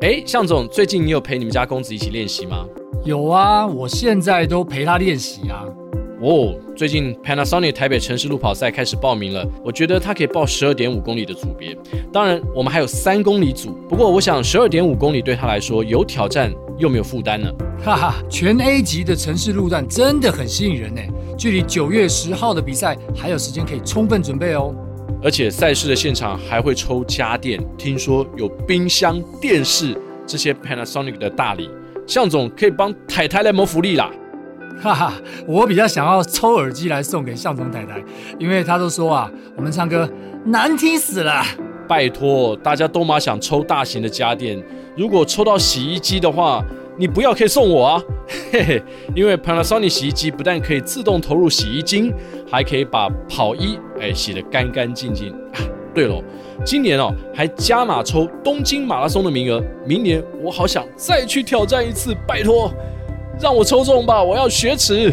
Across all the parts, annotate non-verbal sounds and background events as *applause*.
哎，向总，最近你有陪你们家公子一起练习吗？有啊，我现在都陪他练习啊。哦，最近 Panasonic 台北城市路跑赛开始报名了，我觉得他可以报十二点五公里的组别。当然，我们还有三公里组，不过我想十二点五公里对他来说有挑战又没有负担呢。哈哈，全 A 级的城市路段真的很吸引人呢。距离九月十号的比赛还有时间可以充分准备哦。而且赛事的现场还会抽家电，听说有冰箱、电视这些 Panasonic 的大礼，向总可以帮太太来谋福利啦。哈哈，我比较想要抽耳机来送给向总太太，因为他都说啊，我们唱歌难听死了。拜托，大家都嘛想抽大型的家电，如果抽到洗衣机的话，你不要可以送我啊，*laughs* 嘿嘿，因为 Panasonic 洗衣机不但可以自动投入洗衣精，还可以把跑衣哎洗得干干净净。啊，对了，今年哦还加码抽东京马拉松的名额，明年我好想再去挑战一次，拜托。让我抽中吧！我要雪耻。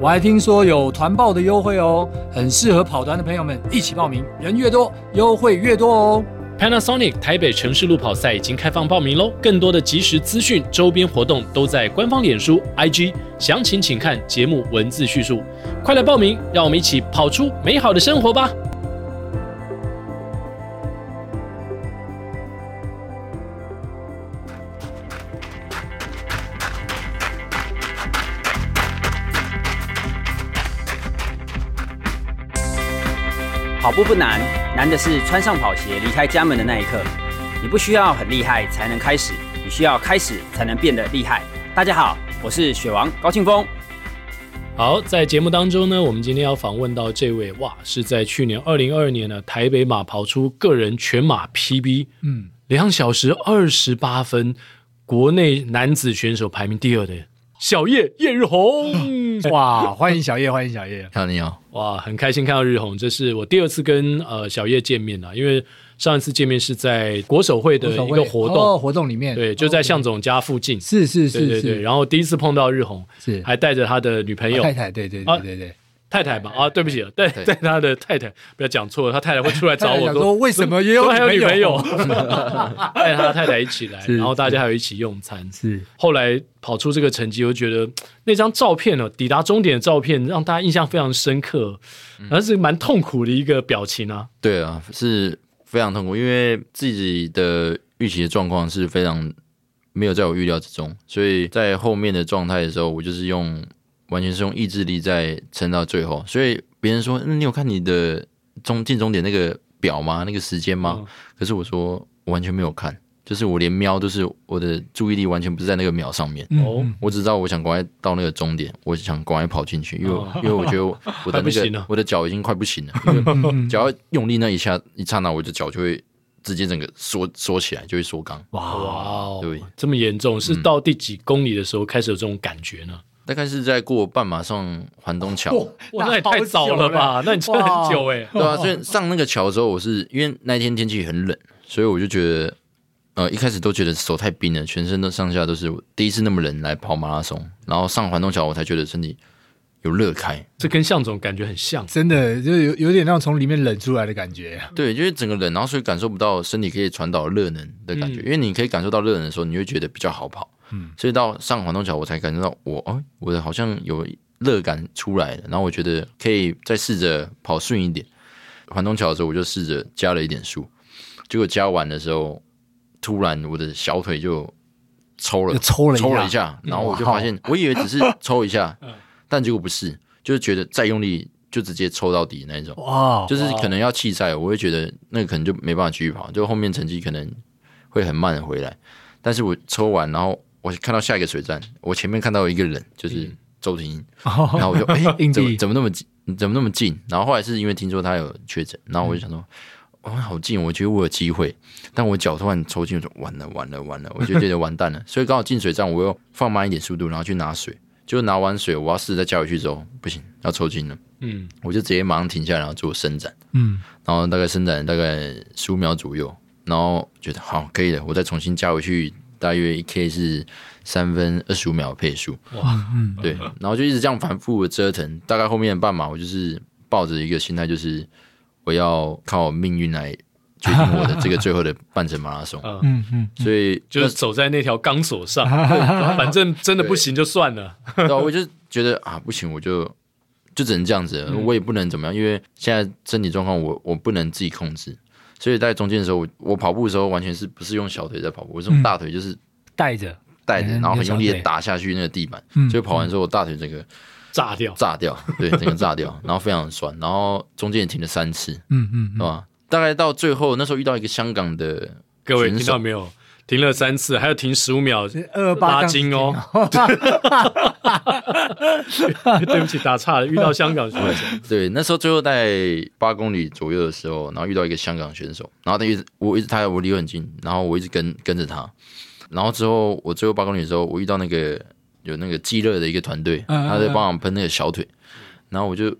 我还听说有团报的优惠哦，很适合跑团的朋友们一起报名，人越多优惠越多哦。Panasonic 台北城市路跑赛已经开放报名喽，更多的即时资讯、周边活动都在官方脸书、IG，详情请看节目文字叙述。快来报名，让我们一起跑出美好的生活吧！跑步不难，难的是穿上跑鞋离开家门的那一刻。你不需要很厉害才能开始，你需要开始才能变得厉害。大家好，我是雪王高庆峰。好，在节目当中呢，我们今天要访问到这位，哇，是在去年二零二二年呢台北马跑出个人全马 PB，嗯，两小时二十八分，国内男子选手排名第二的。小叶叶日红，*laughs* 哇，欢迎小叶，欢迎小叶，看你哦，哇，很开心看到日红，这是我第二次跟呃小叶见面了，因为上一次见面是在国手会的一个活动、哦、活动里面，对，就在向总家附近，是是是，对对对，然后第一次碰到日红，是。还带着他的女朋友、啊、太太，对对对对对。啊太太吧啊，对不起，对，在他的太太，不要讲错了，他太太会出来找我说，为什么也有还有女朋友？*laughs* 带他的太太一起来，然后大家还有一起用餐。是后来跑出这个成绩，我觉得那张照片呢，抵达终点的照片让大家印象非常深刻，而是蛮痛苦的一个表情啊。对啊，是非常痛苦，因为自己的预期的状况是非常没有在我预料之中，所以在后面的状态的时候，我就是用。完全是用意志力在撑到最后，所以别人说：“嗯，你有看你的终进终点那个表吗？那个时间吗？”嗯、可是我说我完全没有看，就是我连瞄都是我的注意力完全不是在那个秒上面。哦、嗯，我只知道我想赶快到那个终点，我想赶快跑进去，因为、哦、因为我觉得我 *laughs* 的那个我的脚已经快不行了，因为脚要用力那一下一刹那，我的脚就会直接整个缩缩起来，就会缩肛。哇哇，对，这么严重，是到第几公里的时候开始有这种感觉呢？大概是在过半马上环东桥，哇，那也太早了吧？那你撑很久哎，对啊，所以上那个桥的时候，我是因为那一天天气很冷，所以我就觉得，呃，一开始都觉得手太冰了，全身都上下都是第一次那么冷来跑马拉松，然后上环东桥，我才觉得身体有热开。这跟向总感觉很像，真的就有有点那种从里面冷出来的感觉。对，就是整个冷，然后所以感受不到身体可以传导热能的感觉，因为你可以感受到热能的时候，你会觉得比较好跑。嗯，所以到上环东桥，我才感觉到我哦，我的好像有热感出来了，然后我觉得可以再试着跑顺一点。环东桥的时候，我就试着加了一点速，结果加完的时候，突然我的小腿就抽了，抽了，抽了一下，然后我就发现，我以为只是抽一下，但结果不是，就是觉得再用力就直接抽到底那种。哇，就是可能要弃赛，我会觉得那个可能就没办法继续跑，就后面成绩可能会很慢回来。但是我抽完，然后。我看到下一个水站，我前面看到一个人，就是周婷，然后我就 *laughs* 哎，怎么怎么那么近？怎么那么近？然后后来是因为听说他有确诊，然后我就想说，哦，好近，我觉得我有机会，但我脚突然抽筋，我就完了完了完了，我就觉得完蛋了。*laughs* 所以刚好进水站，我又放慢一点速度，然后去拿水，就拿完水，我要试着再加回去之后，不行，要抽筋了。嗯，我就直接马上停下来，然后做伸展。嗯，然后大概伸展大概十五秒左右，然后觉得好可以了，我再重新加回去。大约一 K 是三分二十五秒的配速，哇，嗯，对，然后就一直这样反复的折腾，大概后面的半马，我就是抱着一个心态，就是我要靠命运来决定我的这个最后的半程马拉松。嗯 *laughs* 嗯，所以就是走在那条钢索上，*laughs* 反正真的不行就算了。对，我就觉得啊，不行，我就就只能这样子，我也不能怎么样，因为现在身体状况我我不能自己控制。所以在中间的时候，我我跑步的时候完全是不是用小腿在跑步，我是用大腿就是带着带着，然后很用力的打下去那个地板。所以跑完之后，我大腿整个炸掉，炸掉，对，整个炸掉，然后非常酸，然后中间也停了三次，嗯嗯，是吧？大概到最后那时候遇到一个香港的，各位听到没有？停了三次，还要停十五秒，二八斤哦。*laughs* 对不起，打岔了。遇到香港选手，*laughs* 对，那时候最后在八公里左右的时候，然后遇到一个香港选手，然后他一直我一直他我离我很近，然后我一直跟跟着他，然后之后我最后八公里的时候，我遇到那个有那个激乐的一个团队，他在帮我喷那个小腿，然后我就。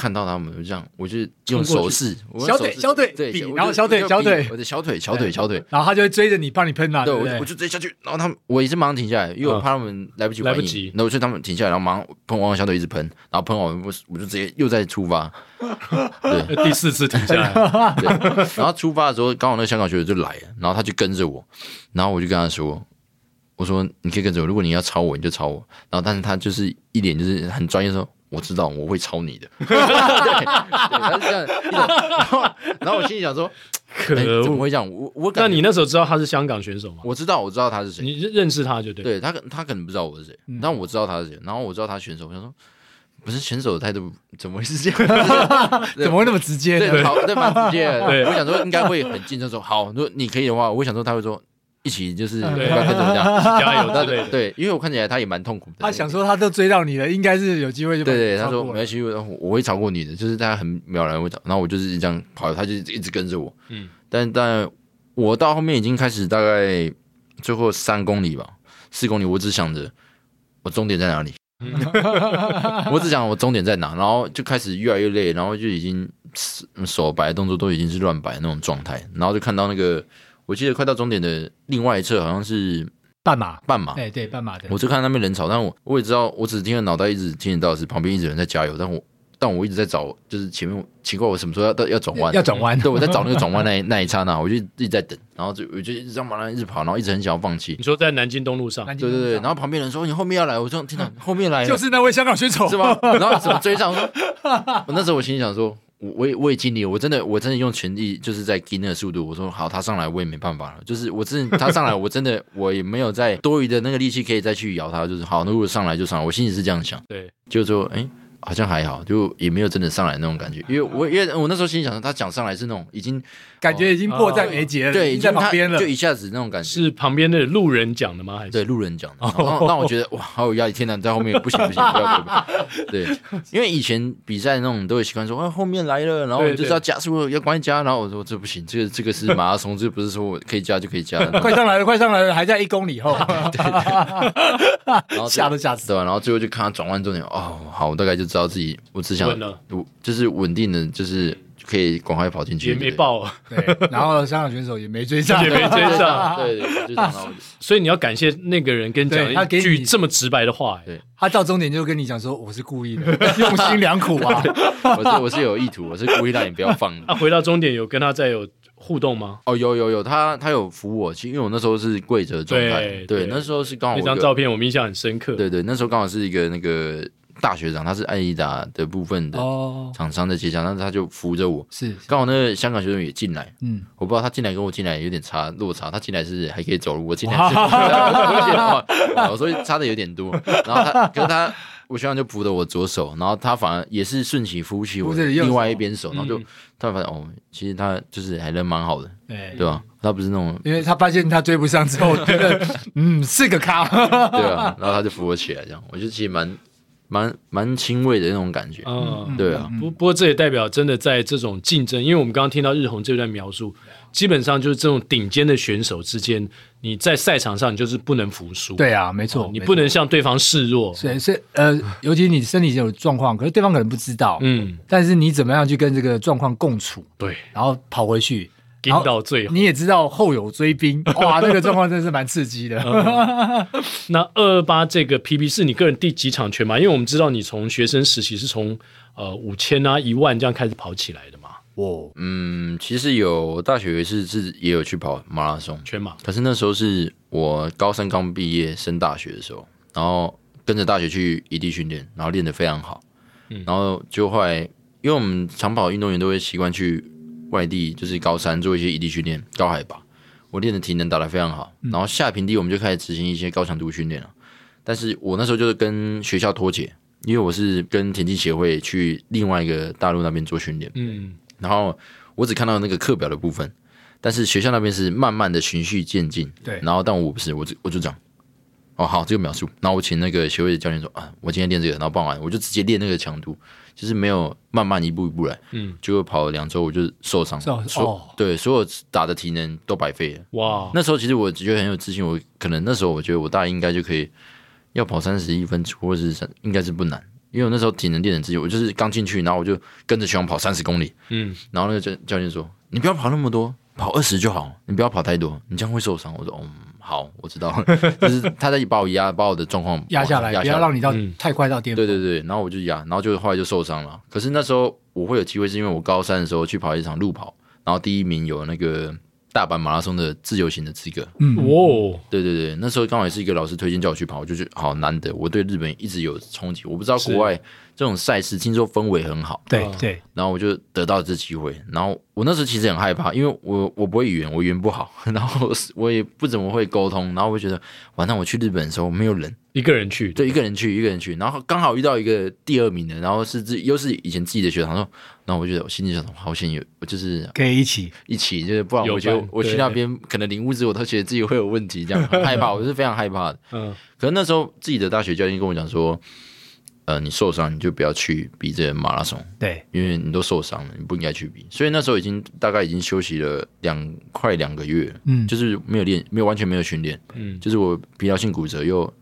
看到他们就这样，我就用手势，小腿小腿对，然后小腿小腿，我的小腿小腿小腿，然后他就会追着你帮你喷啊，对，我我就追下去，然后他们我也是马上停下来，因为我怕他们来不及来不及，那我就他们停下来，然后马上喷完小腿一直喷，然后喷完我我就直接又再出发，*laughs* 对，第四次停下来，然后出发的时候刚好那个香港学姐就来了，然后他就跟着我，然后我就跟他说，我说你可以跟着我，如果你要超我你就超我，然后但是他就是一脸就是很专业说。我知道我会抄你的，*laughs* 对，他是这样，然后然后我心里想说，可恶，怎么会这样？我我那你那时候知道他是香港选手吗？我知道，我知道他是谁，你认识他就对，对他他可能不知道我是谁，但我知道他是谁，然后我知道他选手，我想说，不是选手的态度怎么会是这样？*laughs* 怎么会那么直接？对，好，对，蛮直接的。*laughs* 对，我想说应该会很近，就说好，如果你可以的话，我想说他会说。一起就是不要跟着这样，*laughs* 加油对 *laughs* 对，因为我看起来他也蛮痛苦的。他想说他都追到你了，应该是有机会就对对。他说没关系，我会超过你的，就是大家很渺然，会然后我就是这样跑，他就一直跟着我。嗯，但但我到后面已经开始大概最后三公里吧，四公里，我只想着我终点在哪里，*laughs* 我只想我终点在哪，然后就开始越来越累，然后就已经手摆动作都已经是乱摆那种状态，然后就看到那个。我记得快到终点的另外一侧好像是半马，半马，对对，半马的。我就看那边人潮，但我我也知道，我只听到脑袋一直听得到是旁边一直有人在加油，但我但我一直在找，就是前面奇怪我什么时候要到要转弯，要转弯，对，我在找那个转弯 *laughs* 那那一刹那，我就一直在等，然后就我就一直这样马上一直跑，然后一直很想要放弃。你说在南京东路上，对对对，然后旁边人说你后面要来，我就听到后面来，就是那位香港选手是吗？然后怎么追上？说，*laughs* 我那时候我心里想说。我我也我也尽力，我真的我真的用全力，就是在跟那个速度。我说好，他上来我也没办法了，就是我真的他上来，我真的我也没有再 *laughs* 多余的那个力气可以再去咬他，就是好，那如果上来就上来，我心里是这样想。对，就说哎。欸好像还好，就也没有真的上来那种感觉，因为我因为我那时候心里想，他讲上来是那种已经感觉已经迫在眉睫了，对，已经在旁边了，就一下子那种感觉。是旁边的路人讲的吗？还是对路人讲的？让我觉得哇，好有压力！天哪，在后面不行不行，不要不要。*laughs* 对，因为以前比赛那种都会习惯说，啊后面来了，然后就知道加速，要赶紧加。然后我说这不行，这个这个是马拉松，这不是说我可以加就可以加。*laughs* 快上来了，快上来了，还在一公里后。然后吓都吓死了，然后最后就看他转弯终点，哦，好，我大概就知道自己我。只想稳，就是稳定的，就是可以赶快跑进去。也没爆，对。然后香港选手也没追上，*laughs* 也没追上，*laughs* 对对。所以你要感谢那个人跟你讲一句这么直白的话。对，他到终点就跟你讲说：“我是故意的，*laughs* 用心良苦啊，我是我是有意图，我是故意让你不要放。”他回到终点有跟他再有互动吗？哦，有有有，他他有扶我，其实因为我那时候是跪着状态，对，那时候是刚好那张照片我们印象很深刻。对对，那时候刚好是一个那个。大学长，他是爱迪达的部分的厂商的接洽，但是他就扶着我，是刚好那个香港学生也进来，嗯，我不知道他进来跟我进来有点差落差，他进来是还可以走路，我进来是，*laughs* 所以差的有点多，然后他，可是他，我学长就扶着我左手，然后他反而也是顺起扶起我另外一边手，然后就他发现哦，其实他就是还人蛮好的，对。对吧？他不是那种，因为他发现他追不上之后，觉得嗯是个咖，*laughs* 对啊，然后他就扶我起来，这样，我觉得其实蛮。蛮蛮欣慰的那种感觉，嗯，对啊，不不过这也代表真的在这种竞争，因为我们刚刚听到日红这段描述，基本上就是这种顶尖的选手之间，你在赛场上你就是不能服输，对啊，没错，你不能向对方示弱，是是呃，尤其你身体有状况，可是对方可能不知道，嗯，但是你怎么样去跟这个状况共处，对，然后跑回去。跟到最后，你也知道后有追兵，*laughs* 哇，那个状况真是蛮刺激的。嗯、*laughs* 那二二八这个 PB 是你个人第几场全马？因为我们知道你从学生时期是从呃五千啊一万这样开始跑起来的嘛。哦，嗯，其实有大学有一次是也有去跑马拉松。全马，可是那时候是我高三刚毕业升大学的时候，然后跟着大学去异地训练，然后练得非常好，嗯，然后就后来因为我们长跑运动员都会习惯去外地，就是高山做一些异地训练，高海拔，我练的体能打得非常好，然后下平地我们就开始执行一些高强度训练了，但是我那时候就是跟学校脱节，因为我是跟田径协会去另外一个大陆那边做训练，嗯。然后我只看到那个课表的部分，但是学校那边是慢慢的循序渐进。对。然后但我不是，我就我就讲，哦好，这个描述。然后我请那个协会的教练说啊，我今天练这个，然后傍晚我就直接练那个强度，就是没有慢慢一步一步来。嗯。结果跑了两周，我就受伤。受伤。哦。对，所有打的体能都白费了。哇。那时候其实我觉得很有自信，我可能那时候我觉得我大概应该就可以要跑三十一分，或者是三，应该是不难。因为我那时候体能练的自己，我就是刚进去，然后我就跟着学长跑三十公里，嗯，然后那个教教练说：“你不要跑那么多，跑二十就好，你不要跑太多，你这样会受伤。”我说：“嗯，好，我知道。”就是他在把我压，把我的状况压下来，压下来，不要让你到、嗯、太快到巅峰。对对对，然后我就压，然后就后来就受伤了。可是那时候我会有机会，是因为我高三的时候去跑一场路跑，然后第一名有那个。大阪马拉松的自由行的资格，嗯，哦，对对对，那时候刚好也是一个老师推荐叫我去跑，我就觉得好难得。我对日本一直有憧憬，我不知道国外这种赛事，听说氛围很好，对对。然后我就得到这机会，然后我那时候其实很害怕，因为我我不会语言，我语言不好，*laughs* 然后我也不怎么会沟通，然后我就觉得，完蛋，我去日本的时候没有人。一个人去，对，一个人去，一个人去，然后刚好遇到一个第二名的，然后是自又是以前自己的学长，说，然后我觉得我心里想，好险有，我就是可以一起。一起，就是不然我觉得我去那边可能领物资，我都觉得自己会有问题，这样很害怕，我是非常害怕的。*laughs* 嗯，可是那时候自己的大学教练跟我讲说，呃，你受伤你就不要去比这马拉松，对，因为你都受伤了，你不应该去比。所以那时候已经大概已经休息了两快两个月，嗯，就是没有练，没有完全没有训练，嗯，就是我疲劳性骨折又。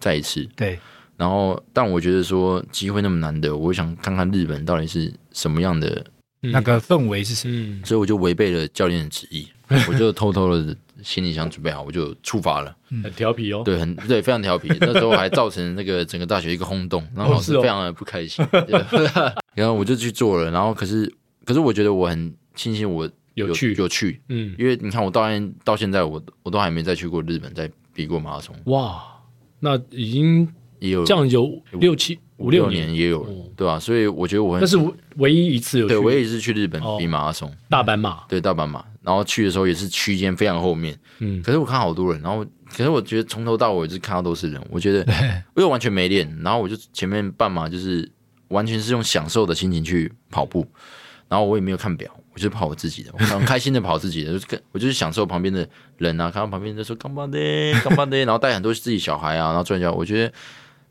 再一次，对，然后，但我觉得说机会那么难得，我想看看日本到底是什么样的，那个氛围是什么，所以我就违背了教练的旨意，*laughs* 我就偷偷的行李箱准备好，我就出发了，很调皮哦，对，很对，非常调皮，*laughs* 那时候还造成那个整个大学一个轰动，然后老师非常的不开心，*laughs* 然后我就去做了，然后可是，可是我觉得我很庆幸我有，有去有去，嗯，因为你看我到现到现在我我都还没再去过日本，再比过马拉松，哇。那已经也有这样有六七五六年也有，对吧？所以我觉得我很那是唯一一次有，对，唯一一次去日本比马拉松，大阪马，对，大阪马。然后去的时候也是区间非常后面，嗯，可是我看好多人，然后可是我觉得从头到尾就是看到都是人，我觉得我又完全没练，然后我就前面半马就是完全是用享受的心情去跑步，然后我也没有看表。我就跑我自己的，我很开心的跑自己的，就是跟我就是享受旁边的人啊，看到旁边在说干嘛的干嘛的，然后带很多自己小孩啊，然后转角，我觉得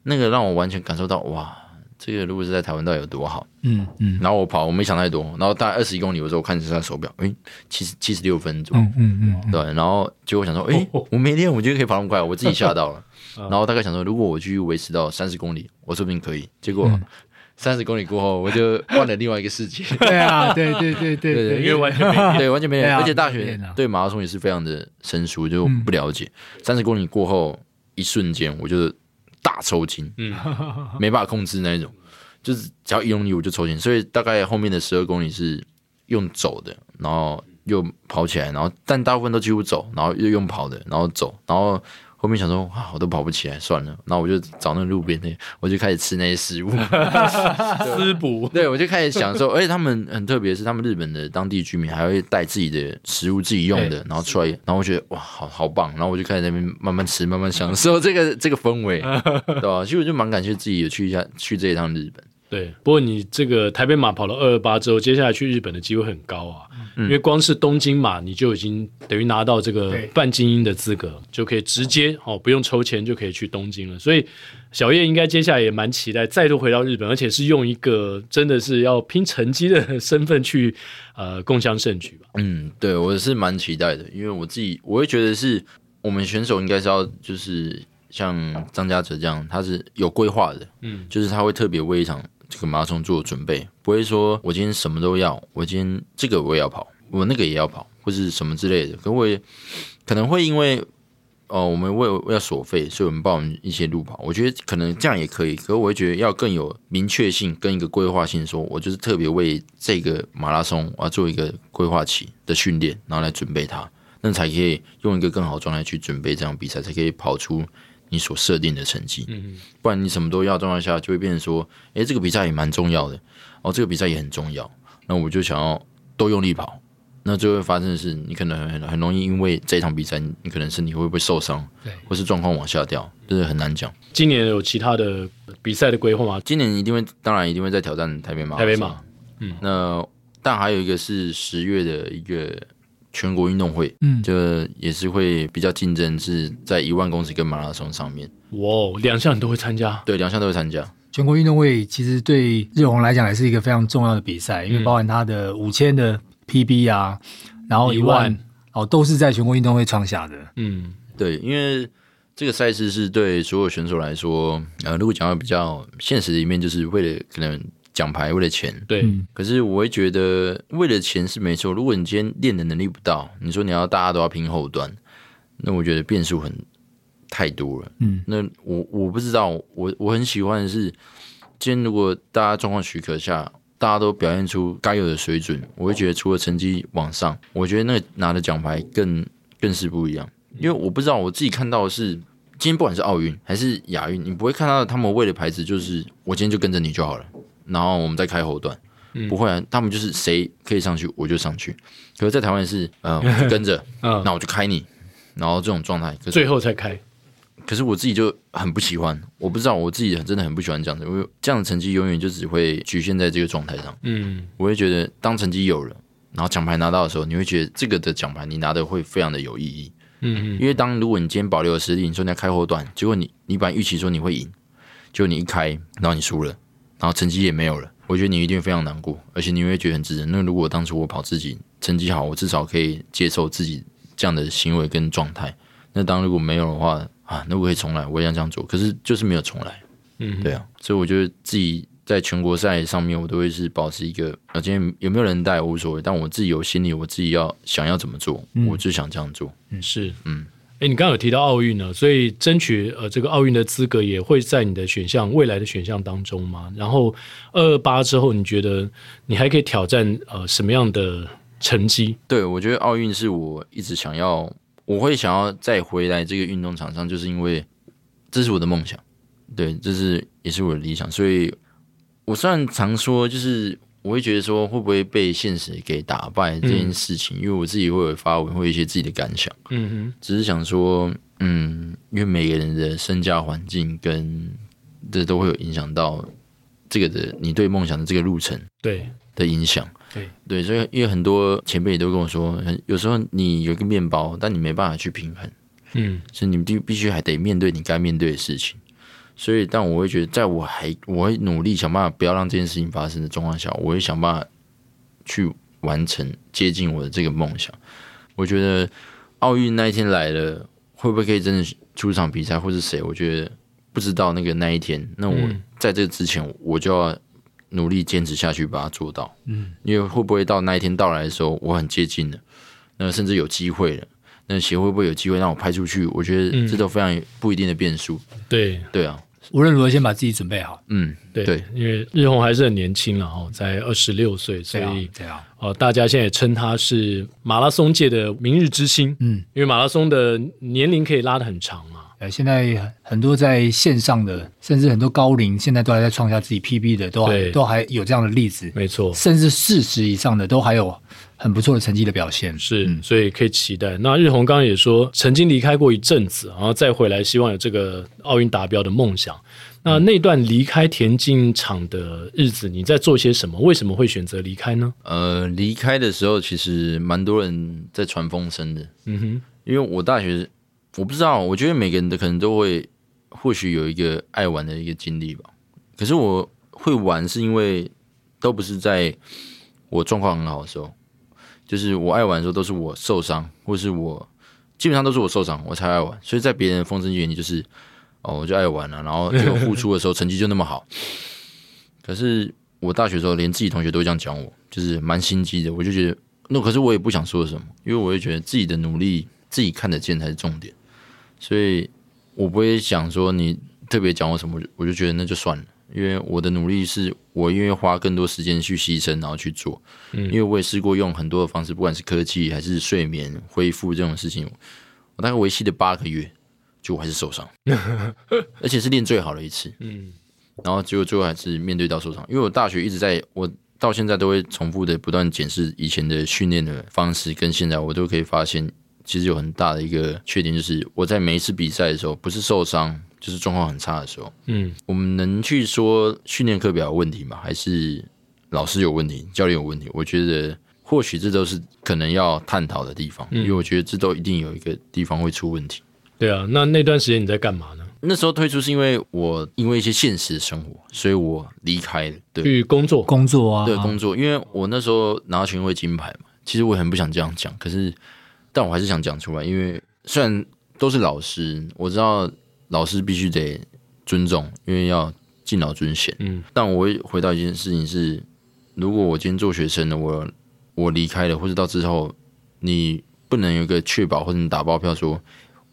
那个让我完全感受到哇，这个如果是在台湾到底有多好，嗯嗯。然后我跑，我没想太多，然后大概二十一公里的时候，我看一下手表，哎，七十七十六分钟，嗯嗯嗯，对。然后结果我想说，哎，我没练，我觉得可以跑那么快，我自己吓到了。*laughs* 然后大概想说，如果我继续维持到三十公里，我说不定可以。结果。三十公里过后，我就换了另外一个世界。*laughs* 对啊，对对对对对，因为完全没对完全没有，而且大学对马拉松也是非常的生疏，就不了解。三十公里过后，一瞬间我就大抽筋，嗯，*laughs* 没办法控制那一种，就是只要一用力我就抽筋。所以大概后面的十二公里是用走的，然后又跑起来，然后但大部分都几乎走，然后又用跑的，然后走，然后。后面想说哇，我都跑不起来，算了，那我就找那路边的，我就开始吃那些食物，*laughs* 滋补。*laughs* 对，我就开始想说，而且他们很特别，是他们日本的当地居民还会带自己的食物，自己用的，然后出来，然后我觉得哇，好好棒，然后我就开始在那边慢慢吃，慢慢享受这个这个氛围，*laughs* 对吧？其实我就蛮感谢自己有去一下去这一趟日本。对，不过你这个台北马跑了二二八之后，接下来去日本的机会很高啊，嗯、因为光是东京马你就已经等于拿到这个半精英的资格，就可以直接哦不用抽签就可以去东京了。所以小叶应该接下来也蛮期待再度回到日本，而且是用一个真的是要拼成绩的身份去呃共襄盛举吧。嗯，对，我是蛮期待的，因为我自己我会觉得是我们选手应该是要就是像张家哲这样，他是有规划的，嗯，就是他会特别为一场。这个马拉松做准备，不会说我今天什么都要，我今天这个我也要跑，我那个也要跑，或是什么之类的。可我也可能会因为哦，我们为要索费，所以我们报一些路跑。我觉得可能这样也可以，可我会觉得要更有明确性跟一个规划性说，我就是特别为这个马拉松我要做一个规划期的训练，然后来准备它，那才可以用一个更好的状态去准备这场比赛，才可以跑出你所设定的成绩。嗯，不然你什么都要状况下，就会变成说，诶，这个比赛也蛮重要的，哦，这个比赛也很重要，那我就想要都用力跑。那最后会发生的是，你可能很很容易因为这一场比赛，你可能身体会不会受伤，对，或是状况往下掉，这、就是很难讲。今年有其他的比赛的规划吗？今年一定会，当然一定会再挑战台北马。台北马，嗯，那但还有一个是十月的一个全国运动会，嗯，这也是会比较竞争，是在一万公尺跟马拉松上面。哇，两项你都会参加？对，两项都会参加。全国运动会其实对日红来讲也是一个非常重要的比赛，因为包含他的五千的。PB 啊，然后一万哦，都是在全国运动会创下的。嗯，对，因为这个赛事是对所有选手来说，呃，如果讲到比较现实的一面，就是为了可能奖牌，为了钱。对。可是我会觉得，为了钱是没错。如果你今天练的能力不到，你说你要大家都要拼后端，那我觉得变数很太多了。嗯。那我我不知道，我我很喜欢的是，今天如果大家状况许可下。大家都表现出该有的水准，我会觉得除了成绩往上，我觉得那拿的奖牌更更是不一样。因为我不知道我自己看到的是，今天不管是奥运还是亚运，你不会看到他们为了牌子就是我今天就跟着你就好了，然后我们再开后段，嗯、不会啊，他们就是谁可以上去我就上去。可是，在台湾是，呃，我 *laughs* 就跟着，嗯，那我就开你，然后这种状态，最后才开。可是我自己就很不喜欢，我不知道我自己真的很不喜欢这样子，因为这样的成绩永远就只会局限在这个状态上。嗯，我会觉得当成绩有了，然后奖牌拿到的时候，你会觉得这个的奖牌你拿的会非常的有意义。嗯，因为当如果你今天保留了实力，你说你要开后段，结果你你本来预期说你会赢，结果你一开，然后你输了，然后成绩也没有了，我觉得你一定非常难过，而且你会觉得很自责。那如果当初我跑自己成绩好，我至少可以接受自己这样的行为跟状态。那当如果没有的话，啊，那我可以重来，我也想这样做，可是就是没有重来，嗯，对啊，所以我觉得自己在全国赛上面，我都会是保持一个，啊，今天有没有人带我无所谓，但我自己有心里，我自己要想要怎么做，嗯、我就想这样做，嗯，是，嗯，哎、你刚刚有提到奥运呢，所以争取呃这个奥运的资格也会在你的选项未来的选项当中吗？然后二二八之后，你觉得你还可以挑战呃什么样的成绩？对，我觉得奥运是我一直想要。我会想要再回来这个运动场上，就是因为这是我的梦想，对，这是也是我的理想。所以，我虽然常说，就是我会觉得说，会不会被现实给打败这件事情，嗯、因为我自己会有发文，会有一些自己的感想。嗯哼，只是想说，嗯，因为每个人的身家环境跟这都会有影响到这个的你对梦想的这个路程，对的影响。对对，所以因为很多前辈也都跟我说，有时候你有一个面包，但你没办法去平衡，嗯，所以你必必须还得面对你该面对的事情。所以，但我会觉得，在我还我会努力想办法不要让这件事情发生的状况下，我会想办法去完成接近我的这个梦想。我觉得奥运那一天来了，会不会可以真的出场比赛，或是谁？我觉得不知道那个那一天。那我在这之前，我就要。努力坚持下去，把它做到。嗯，因为会不会到那一天到来的时候，我很接近了，那甚至有机会了，那鞋会会不会有机会让我拍出去？我觉得这都非常不一定的变数。对，对啊，无论如何，先把自己准备好。嗯，对，对，因为日红还是很年轻了哦，才二十六岁，所以对啊，哦，大家现在也称他是马拉松界的明日之星。嗯，因为马拉松的年龄可以拉得很长嘛。呃，现在很多在线上的，甚至很多高龄，现在都还在创下自己 PB 的，都还都还有这样的例子。没错，甚至四十以上的都还有很不错的成绩的表现。是，嗯、所以可以期待。那日红刚刚也说，曾经离开过一阵子，然后再回来，希望有这个奥运达标的梦想。那那段离开田径场的日子，你在做些什么？为什么会选择离开呢？呃，离开的时候，其实蛮多人在传风声的。嗯哼，因为我大学。我不知道，我觉得每个人的可能都会，或许有一个爱玩的一个经历吧。可是我会玩，是因为都不是在我状况很好的时候，就是我爱玩的时候，都是我受伤，或是我基本上都是我受伤，我才爱玩。所以在别人风声眼里，就是哦，我就爱玩了，然后就付出的时候成绩就那么好。可是我大学时候，连自己同学都会这样讲我，就是蛮心机的。我就觉得，那可是我也不想说什么，因为我会觉得自己的努力自己看得见才是重点。所以我不会想说你特别讲我什么，我就觉得那就算了。因为我的努力是我愿意花更多时间去牺牲，然后去做。嗯，因为我也试过用很多的方式，不管是科技还是睡眠恢复这种事情，我大概维系了八个月，就我还是受伤，*laughs* 而且是练最好的一次。嗯，然后结果最后还是面对到受伤，因为我大学一直在我到现在都会重复的不断检视以前的训练的方式，跟现在我都可以发现，其实有很大的一个缺点，就是我在每一次比赛的时候，不是受伤。就是状况很差的时候，嗯，我们能去说训练课表有问题吗？还是老师有问题，教练有问题？我觉得或许这都是可能要探讨的地方，嗯，因为我觉得这都一定有一个地方会出问题。对啊，那那段时间你在干嘛呢？那时候退出是因为我因为一些现实的生活，所以我离开了。对，去工作，工作啊，对，工作。因为我那时候拿到全运会金牌嘛，其实我很不想这样讲，可是但我还是想讲出来，因为虽然都是老师，我知道。老师必须得尊重，因为要敬老尊贤。嗯，但我会回到一件事情是：如果我今天做学生了，我我离开了，或者到之后，你不能有一个确保，或者你打包票说，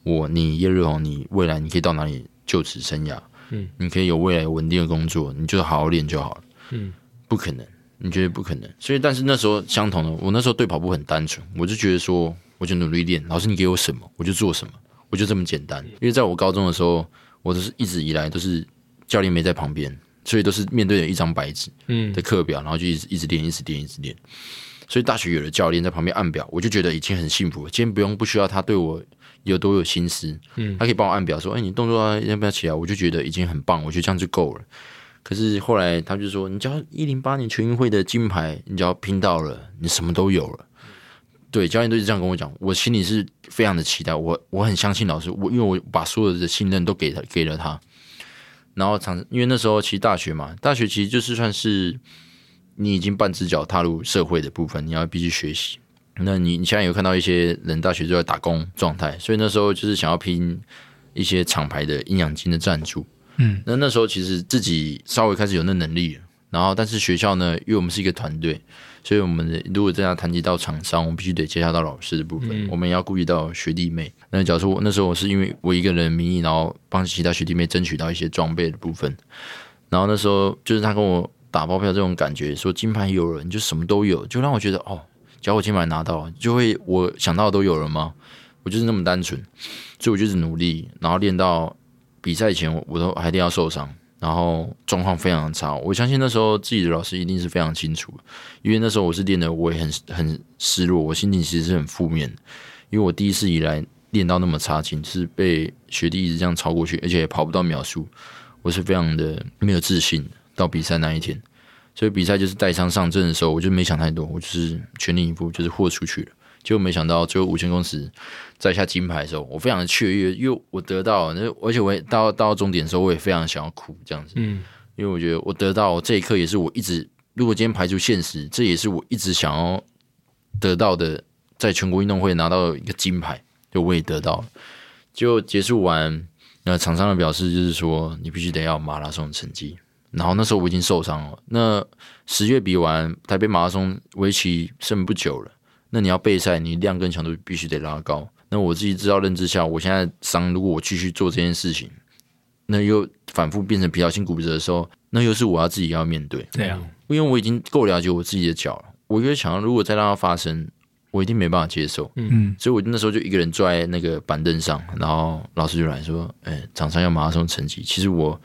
我你叶日红，你未来你可以到哪里就此生涯？嗯，你可以有未来稳定的工作，你就好好练就好了。嗯，不可能，你觉得不可能？所以，但是那时候相同的，我那时候对跑步很单纯，我就觉得说，我就努力练，老师你给我什么，我就做什么。我就这么简单，因为在我高中的时候，我都是一直以来都是教练没在旁边，所以都是面对着一张白纸嗯的课表，然后就一直一直练，一直练，一直练。所以大学有了教练在旁边按表，我就觉得已经很幸福了。今天不用不需要他对我有多有心思，嗯，他可以帮我按表说，哎，你动作啊要不要起来？我就觉得已经很棒，我觉得这样就够了。可是后来他就说，你只要一零八年全运会的金牌，你只要拼到了，你什么都有了。对，教练都是这样跟我讲，我心里是非常的期待，我我很相信老师，我因为我把所有的信任都给他给了他，然后常因为那时候其实大学嘛，大学其实就是算是你已经半只脚踏入社会的部分，你要必须学习。那你你现在有看到一些人大学就在打工状态，所以那时候就是想要拼一些厂牌的营养金的赞助，嗯，那那时候其实自己稍微开始有那能力了，然后但是学校呢，因为我们是一个团队。所以，我们如果这样谈及到厂商，我们必须得接洽到老师的部分，嗯、我们也要顾及到学弟妹。那假如说我那时候我是因为我一个人的名义，然后帮其他学弟妹争取到一些装备的部分，然后那时候就是他跟我打包票这种感觉，说金牌有了，你就什么都有，就让我觉得哦，只要我金牌拿到，就会我想到的都有了吗？我就是那么单纯，所以我就是努力，然后练到比赛前，我都还一定要受伤。然后状况非常差，我相信那时候自己的老师一定是非常清楚，因为那时候我是练的，我也很很失落，我心情其实是很负面，因为我第一次以来练到那么差劲，是被学弟一直这样超过去，而且也跑不到秒数，我是非常的没有自信。到比赛那一天，所以比赛就是带伤上阵的时候，我就没想太多，我就是全力以赴，就是豁出去了。结果没想到最后五千公尺摘下金牌的时候，我非常的雀跃，因为我得到，那而且我也到到终点的时候，我也非常想要哭这样子，嗯，因为我觉得我得到这一刻也是我一直，如果今天排除现实，这也是我一直想要得到的，在全国运动会拿到一个金牌，就我也得到了。就结束完，那厂商的表示就是说，你必须得要马拉松的成绩。然后那时候我已经受伤了，那十月比完台北马拉松，为期剩不久了。那你要备赛，你量跟强度必须得拉高。那我自己知道认知下，我现在伤，如果我继续做这件事情，那又反复变成疲劳性骨折的时候，那又是我要自己要面对。对啊，因为我已经够了解我自己的脚了。我越想，如果再让它发生，我一定没办法接受。嗯，所以我那时候就一个人坐在那个板凳上，然后老师就来说：“哎，场上要马拉松成绩。”其实我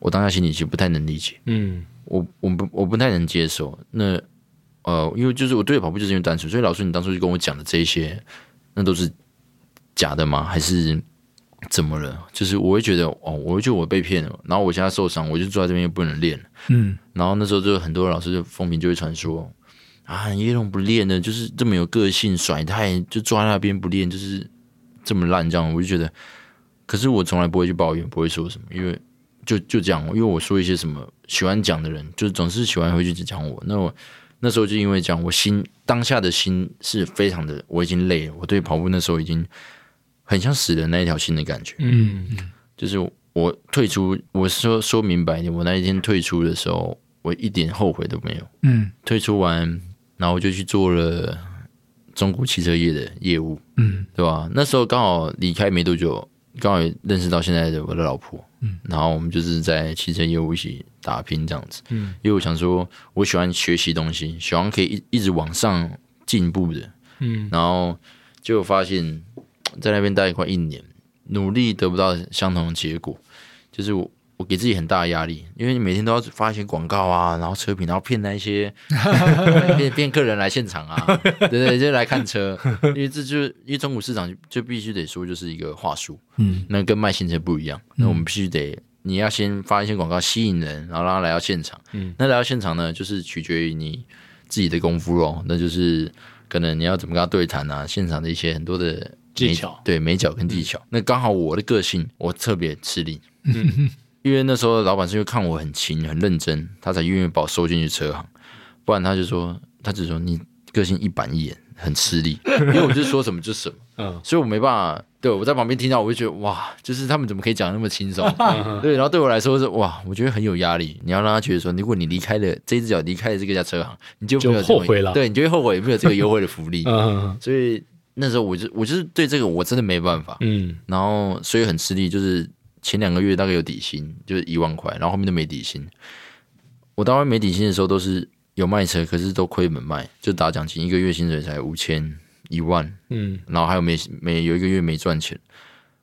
我当下心里其实不太能理解。嗯，我我不我不太能接受。那呃，因为就是我对跑步就是因为单纯，所以老师你当初就跟我讲的这一些，那都是假的吗？还是怎么了？就是我会觉得哦，我会觉得我被骗了，然后我现在受伤，我就坐在这边又不能练，嗯，然后那时候就很多老师就风评就会传说啊，叶龙不练的，就是这么有个性，甩太就坐在那边不练，就是这么烂这样，我就觉得，可是我从来不会去抱怨，不会说什么，因为就就这样，因为我说一些什么喜欢讲的人，就是总是喜欢回去讲我，那我。那时候就因为讲，我心当下的心是非常的，我已经累了。我对跑步那时候已经很像死了那一条心的感觉。嗯，就是我退出，我说说明白一点，我那一天退出的时候，我一点后悔都没有。嗯，退出完，然后就去做了中国汽车业的业务。嗯，对吧？那时候刚好离开没多久，刚好也认识到现在的我的老婆，嗯，然后我们就是在汽车业务一起打拼这样子，嗯，因为我想说，我喜欢学习东西，喜欢可以一一直往上进步的，嗯，然后就发现，在那边待快一年，努力得不到相同的结果，就是我。我给自己很大的压力，因为你每天都要发一些广告啊，然后车评，然后骗那些 *laughs* 骗骗客人来现场啊，*laughs* 对对，就来看车，因为这就因为中古市场就，必须得说就是一个话术，嗯，那跟卖新车不一样，那我们必须得你要先发一些广告吸引人，然后让他来到现场，嗯，那来到现场呢，就是取决于你自己的功夫哦，那就是可能你要怎么跟他对谈啊，现场的一些很多的技巧，对美角跟技巧，嗯、那刚好我的个性我特别吃力，嗯。因为那时候老板是因为看我很勤很认真，他才愿意把我收进去车行，不然他就说，他只说你个性一板一眼，很吃力。因为我就说什么就什么，*laughs* 嗯，所以我没办法。对，我在旁边听到，我就觉得哇，就是他们怎么可以讲那么轻松？对，然后对我来说是哇，我觉得很有压力。你要让他觉得说，如果你离开了这只脚，离开了这个家车行，你就没有后悔了。对，你就会后悔没有这个优惠的福利。嗯，所以那时候我就我就是对这个我真的没办法。嗯，然后所以很吃力，就是。前两个月大概有底薪，就是一万块，然后后面都没底薪。我当时没底薪的时候都是有卖车，可是都亏本卖，就打奖金，一个月薪水才五千一万，嗯，然后还有没没有一个月没赚钱，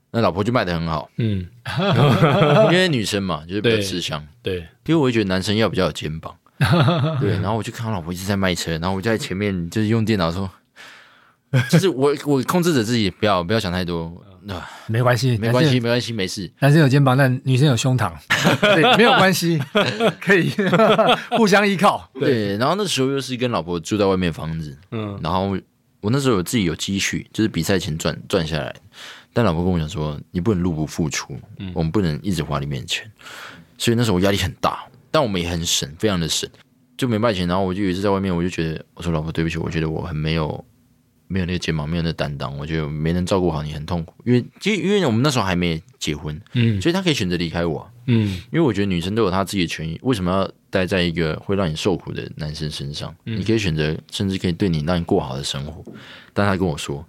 那老婆就卖的很好，嗯，*laughs* 因为女生嘛，就是比较吃香，对，因为我会觉得男生要比较有肩膀，*laughs* 对，然后我就看到老婆一直在卖车，然后我就在前面就是用电脑说，就是我我控制着自己，不要不要想太多。那没关系，没关系，没关系，没事。男生有肩膀，但女生有胸膛，*laughs* 对，没有关系，*laughs* 可以互相依靠。对，然后那时候又是跟老婆住在外面房子，嗯，然后我那时候有自己有积蓄，就是比赛前赚赚下来。但老婆跟我讲说，你不能入不敷出，嗯，我们不能一直花里面钱。所以那时候我压力很大，但我们也很省，非常的省，就没卖钱。然后我就有一次在外面，我就觉得，我说老婆对不起，我觉得我很没有。没有那个肩膀，没有那个担当，我觉得没人照顾好你很痛苦。因为其实因为我们那时候还没结婚，嗯，所以他可以选择离开我，嗯，因为我觉得女生都有她自己的权益，为什么要待在一个会让你受苦的男生身上？嗯，你可以选择，甚至可以对你让你过好的生活。但他跟我说，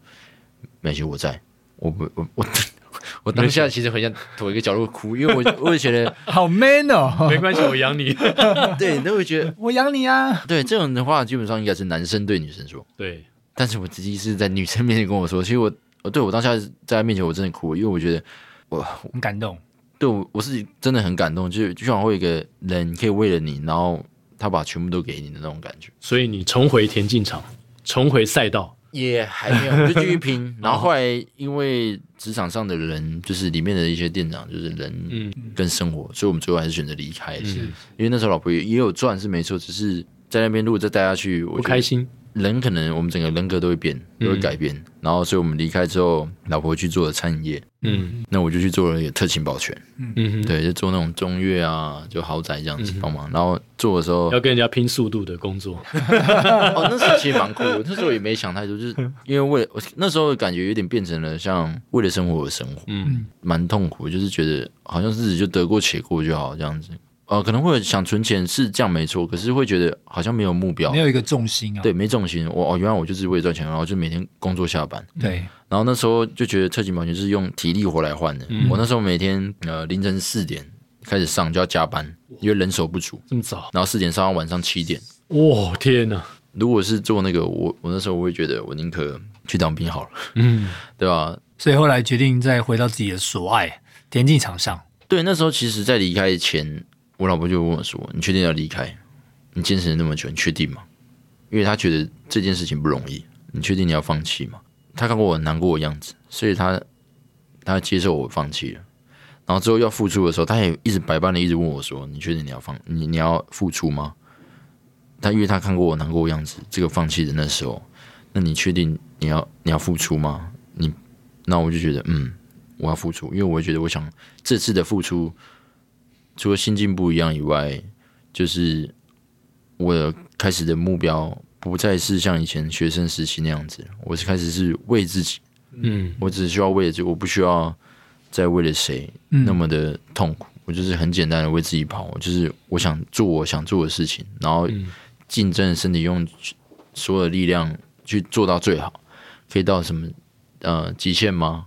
没事，我在，我不，我我 *laughs* 我当下其实很想躲一个角落哭，因为我我会觉得 *laughs* 好 man 哦，没关系，我养你，*laughs* 对，都会觉得我养你啊，对，这种的话基本上应该是男生对女生说，对。但是我自己是在女生面前跟我说，其实我我对我当下在她面前我真的哭，因为我觉得我很感动，对我我是真的很感动，就是就像会有一个人可以为了你，然后他把全部都给你的那种感觉。所以你重回田径场，重回赛道也、还没有，就继续拼。*laughs* 然后后来因为职场上的人，就是里面的一些店长，就是人跟生活，嗯、所以我们最后还是选择离开。是、嗯，因为那时候老婆也也有赚是没错，只是在那边如果再待下去，我不开心。人可能我们整个人格都会变，都会改变。嗯、然后，所以我们离开之后，老婆去做了餐饮业，嗯，那我就去做了一个特勤保全，嗯嗯，对，就做那种中越啊，就豪宅这样子帮忙。嗯、然后做的时候要跟人家拼速度的工作，*laughs* 哦，那时候其实蛮酷的。那时候也没想太多，就是因为为了我那时候感觉有点变成了像为了生活而生活，嗯，蛮痛苦，就是觉得好像日子就得过且过就好这样子。呃，可能会想存钱是这样没错，可是会觉得好像没有目标，没有一个重心啊。对，没重心。我哦，原来我就是为了赚钱，然后就每天工作下班。对。然后那时候就觉得特勤保全是用体力活来换的。嗯。我那时候每天呃凌晨四点开始上就要加班，因为人手不足。这么早？然后四点上到晚上七点。哇天哪！如果是做那个，我我那时候我会觉得我宁可去当兵好了。嗯，*laughs* 对吧？所以后来决定再回到自己的所爱田径场上。对，那时候其实在离开前。我老婆就问我说：“你确定要离开？你坚持那么久，你确定吗？因为她觉得这件事情不容易，你确定你要放弃吗？她看过我难过的样子，所以她她接受我放弃了。然后之后要付出的时候，她也一直百般的一直问我说：你确定你要放你你要付出吗？他因为他看过我难过的样子，这个放弃的那时候，那你确定你要你要付出吗？你那我就觉得嗯，我要付出，因为我觉得我想这次的付出。”除了心境不一样以外，就是我的开始的目标不再是像以前学生时期那样子，我是开始是为自己，嗯，我只需要为了这，我不需要再为了谁那么的痛苦，嗯、我就是很简单的为自己跑，就是我想做我想做的事情，然后尽真的身体用所有的力量去做到最好，可以到什么呃极限吗？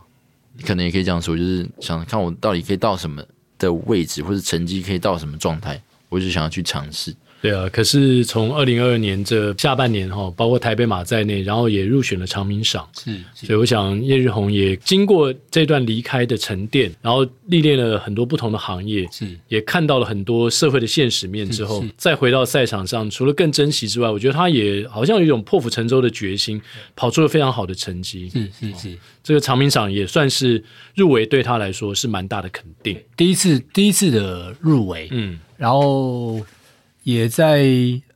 可能也可以这样说，就是想看我到底可以到什么的位置，或者成绩可以到什么状态，我就想要去尝试。对啊，可是从二零二二年这下半年哈，包括台北马在内，然后也入选了长鸣赏，是，所以我想叶日红也经过这段离开的沉淀，然后历练了很多不同的行业，是，也看到了很多社会的现实面之后，再回到赛场上，除了更珍惜之外，我觉得他也好像有一种破釜沉舟的决心，跑出了非常好的成绩，是是是，这个长鸣赏也算是入围对他来说是蛮大的肯定，第一次第一次的入围，嗯，然后。也在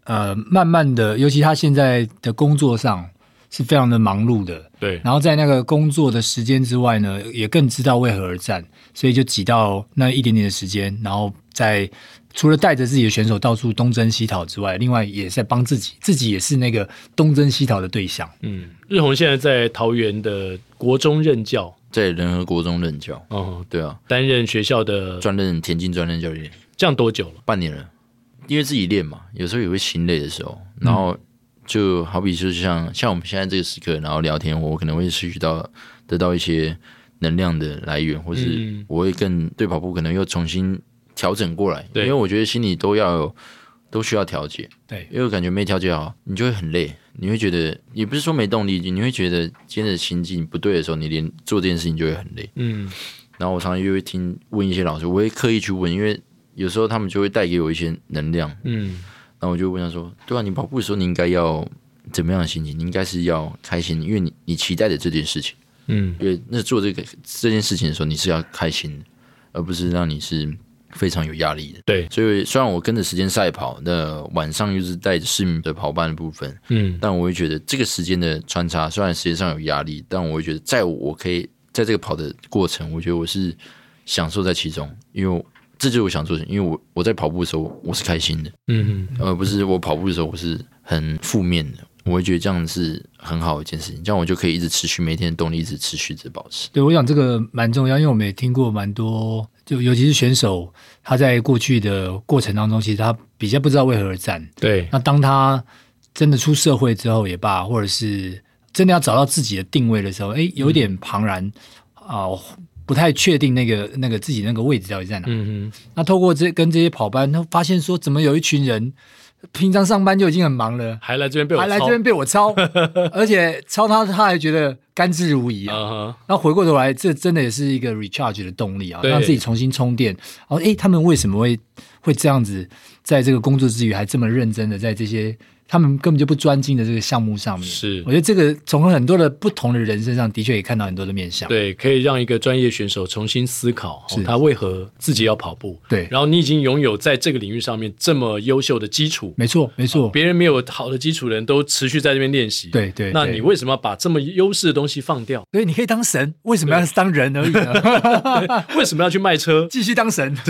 呃，慢慢的，尤其他现在的工作上是非常的忙碌的，对。然后在那个工作的时间之外呢，也更知道为何而战，所以就挤到那一点点的时间，然后在除了带着自己的选手到处东征西讨之外，另外也在帮自己，自己也是那个东征西讨的对象。嗯，日红现在在桃园的国中任教，在仁和国中任教。哦，对啊，担任学校的专任田径专任教练，这样多久了？半年了。因为自己练嘛，有时候也会心累的时候，然后就好比就是像像我们现在这个时刻，然后聊天，我可能会吸取到得到一些能量的来源，或是我会更对跑步可能又重新调整过来。对，因为我觉得心里都要有都需要调节。对，因为我感觉没调节好，你就会很累，你会觉得也不是说没动力，你会觉得今天的心境不对的时候，你连做这件事情就会很累。嗯，然后我常常又会听问一些老师，我会刻意去问，因为。有时候他们就会带给我一些能量，嗯，然后我就问他说：“对啊，你跑步的时候你应该要怎么样的心情？你应该是要开心，因为你你期待的这件事情，嗯，因为那做这个这件事情的时候你是要开心的，而不是让你是非常有压力的。对，所以虽然我跟着时间赛跑，那晚上又是带着市民的跑班的部分，嗯，但我会觉得这个时间的穿插虽然时间上有压力，但我会觉得在我可以在这个跑的过程，我觉得我是享受在其中，因为。这就是我想做的，因为我我在跑步的时候我是开心的，嗯嗯，而不是我跑步的时候我是很负面的。我会觉得这样是很好的一件事情，这样我就可以一直持续每天的动力，一直持续着保持。对，我想这个蛮重要，因为我们也听过蛮多，就尤其是选手他在过去的过程当中，其实他比较不知道为何而战。对，那当他真的出社会之后也罢，或者是真的要找到自己的定位的时候，哎，有点庞然啊。嗯呃不太确定那个那个自己那个位置到底在哪。嗯嗯。那透过这跟这些跑班，他发现说，怎么有一群人平常上班就已经很忙了，还来这边被我还来这边被我抄，*laughs* 而且抄他他还觉得甘之如饴啊。Uh huh. 回过头来，这真的也是一个 recharge 的动力啊，让自己重新充电。然后诶，他们为什么会会这样子，在这个工作之余还这么认真的在这些。他们根本就不专精的这个项目上面，是我觉得这个从很多的不同的人身上的确也看到很多的面相。对，可以让一个专业选手重新思考，是他为何自己要跑步。对，然后你已经拥有在这个领域上面这么优秀的基础。没错，没错，别人没有好的基础的人都持续在这边练习。对对，那你为什么要把这么优势的东西放掉？对，你可以当神，为什么要当人而已呢？*laughs* 为什么要去卖车？*laughs* 继续当神。*laughs*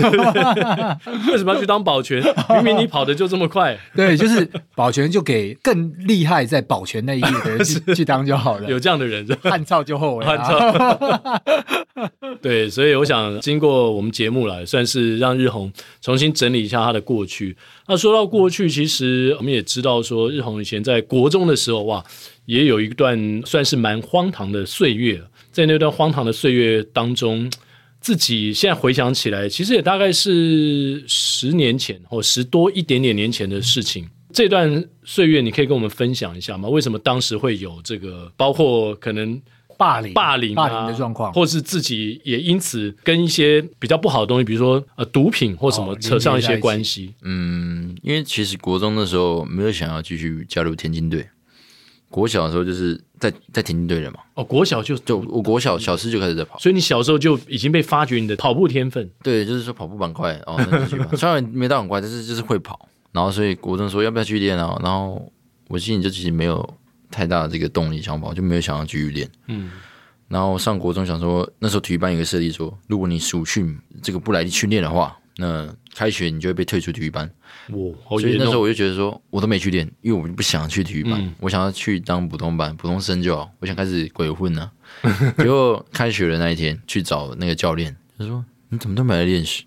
为什么要去当保全？明明你跑的就这么快。对，就是保全就给更。厉害在保全那一页的人去，*laughs* 当就好了。有这样的人，汉草就后悔。汉草，*laughs* 对，所以我想经过我们节目来，算是让日红重新整理一下他的过去。那说到过去，其实我们也知道，说日红以前在国中的时候，哇，也有一段算是蛮荒唐的岁月。在那段荒唐的岁月当中，自己现在回想起来，其实也大概是十年前或十多一点点年前的事情。这段岁月，你可以跟我们分享一下吗？为什么当时会有这个，包括可能霸凌、霸凌、啊、霸凌的状况，或是自己也因此跟一些比较不好的东西，比如说呃毒品或什么扯上一些关系？嗯，因为其实国中的时候没有想要继续加入田径队，国小的时候就是在在田径队了嘛。哦，国小就就我国小小四就开始在跑，所以你小时候就已经被发掘你的跑步天分。对，就是说跑步蛮快哦，那继续跑，虽然没到很快，但是就是会跑。然后，所以国中说要不要去练啊？然后我心里就其实没有太大的这个动力想法，就没有想要继续练。嗯。然后上国中想说，那时候体育班有个设立说，如果你暑训这个不来训练的话，那开学你就会被退出体育班。哇！所以那时候我就觉得说，我都没去练，因为我就不想去体育班，嗯、我想要去当普通班普通生就好。我想开始鬼混呢、啊。*laughs* 结果开学的那一天去找那个教练，他说：“你怎么都没来练习？”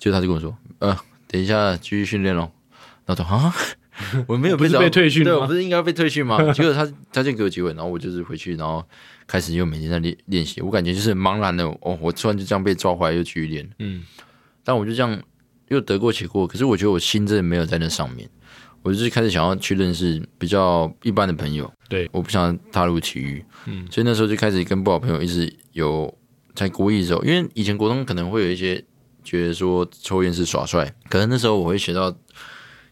结果他就跟我说：“呃，等一下继续训练喽。”然后说啊，*laughs* 我没有被被退训，对，我不是应该被退训吗？*laughs* 结果他他就给我机会，然后我就是回去，然后开始又每天在练练习。我感觉就是茫然的哦，我突然就这样被抓回来又继续练。嗯，但我就这样又得过且过，可是我觉得我心真的没有在那上面。我就是开始想要去认识比较一般的朋友，对，我不想踏入体育，嗯，所以那时候就开始跟不好朋友一直有在故意的时候，因为以前国中可能会有一些觉得说抽烟是耍帅，可能那时候我会学到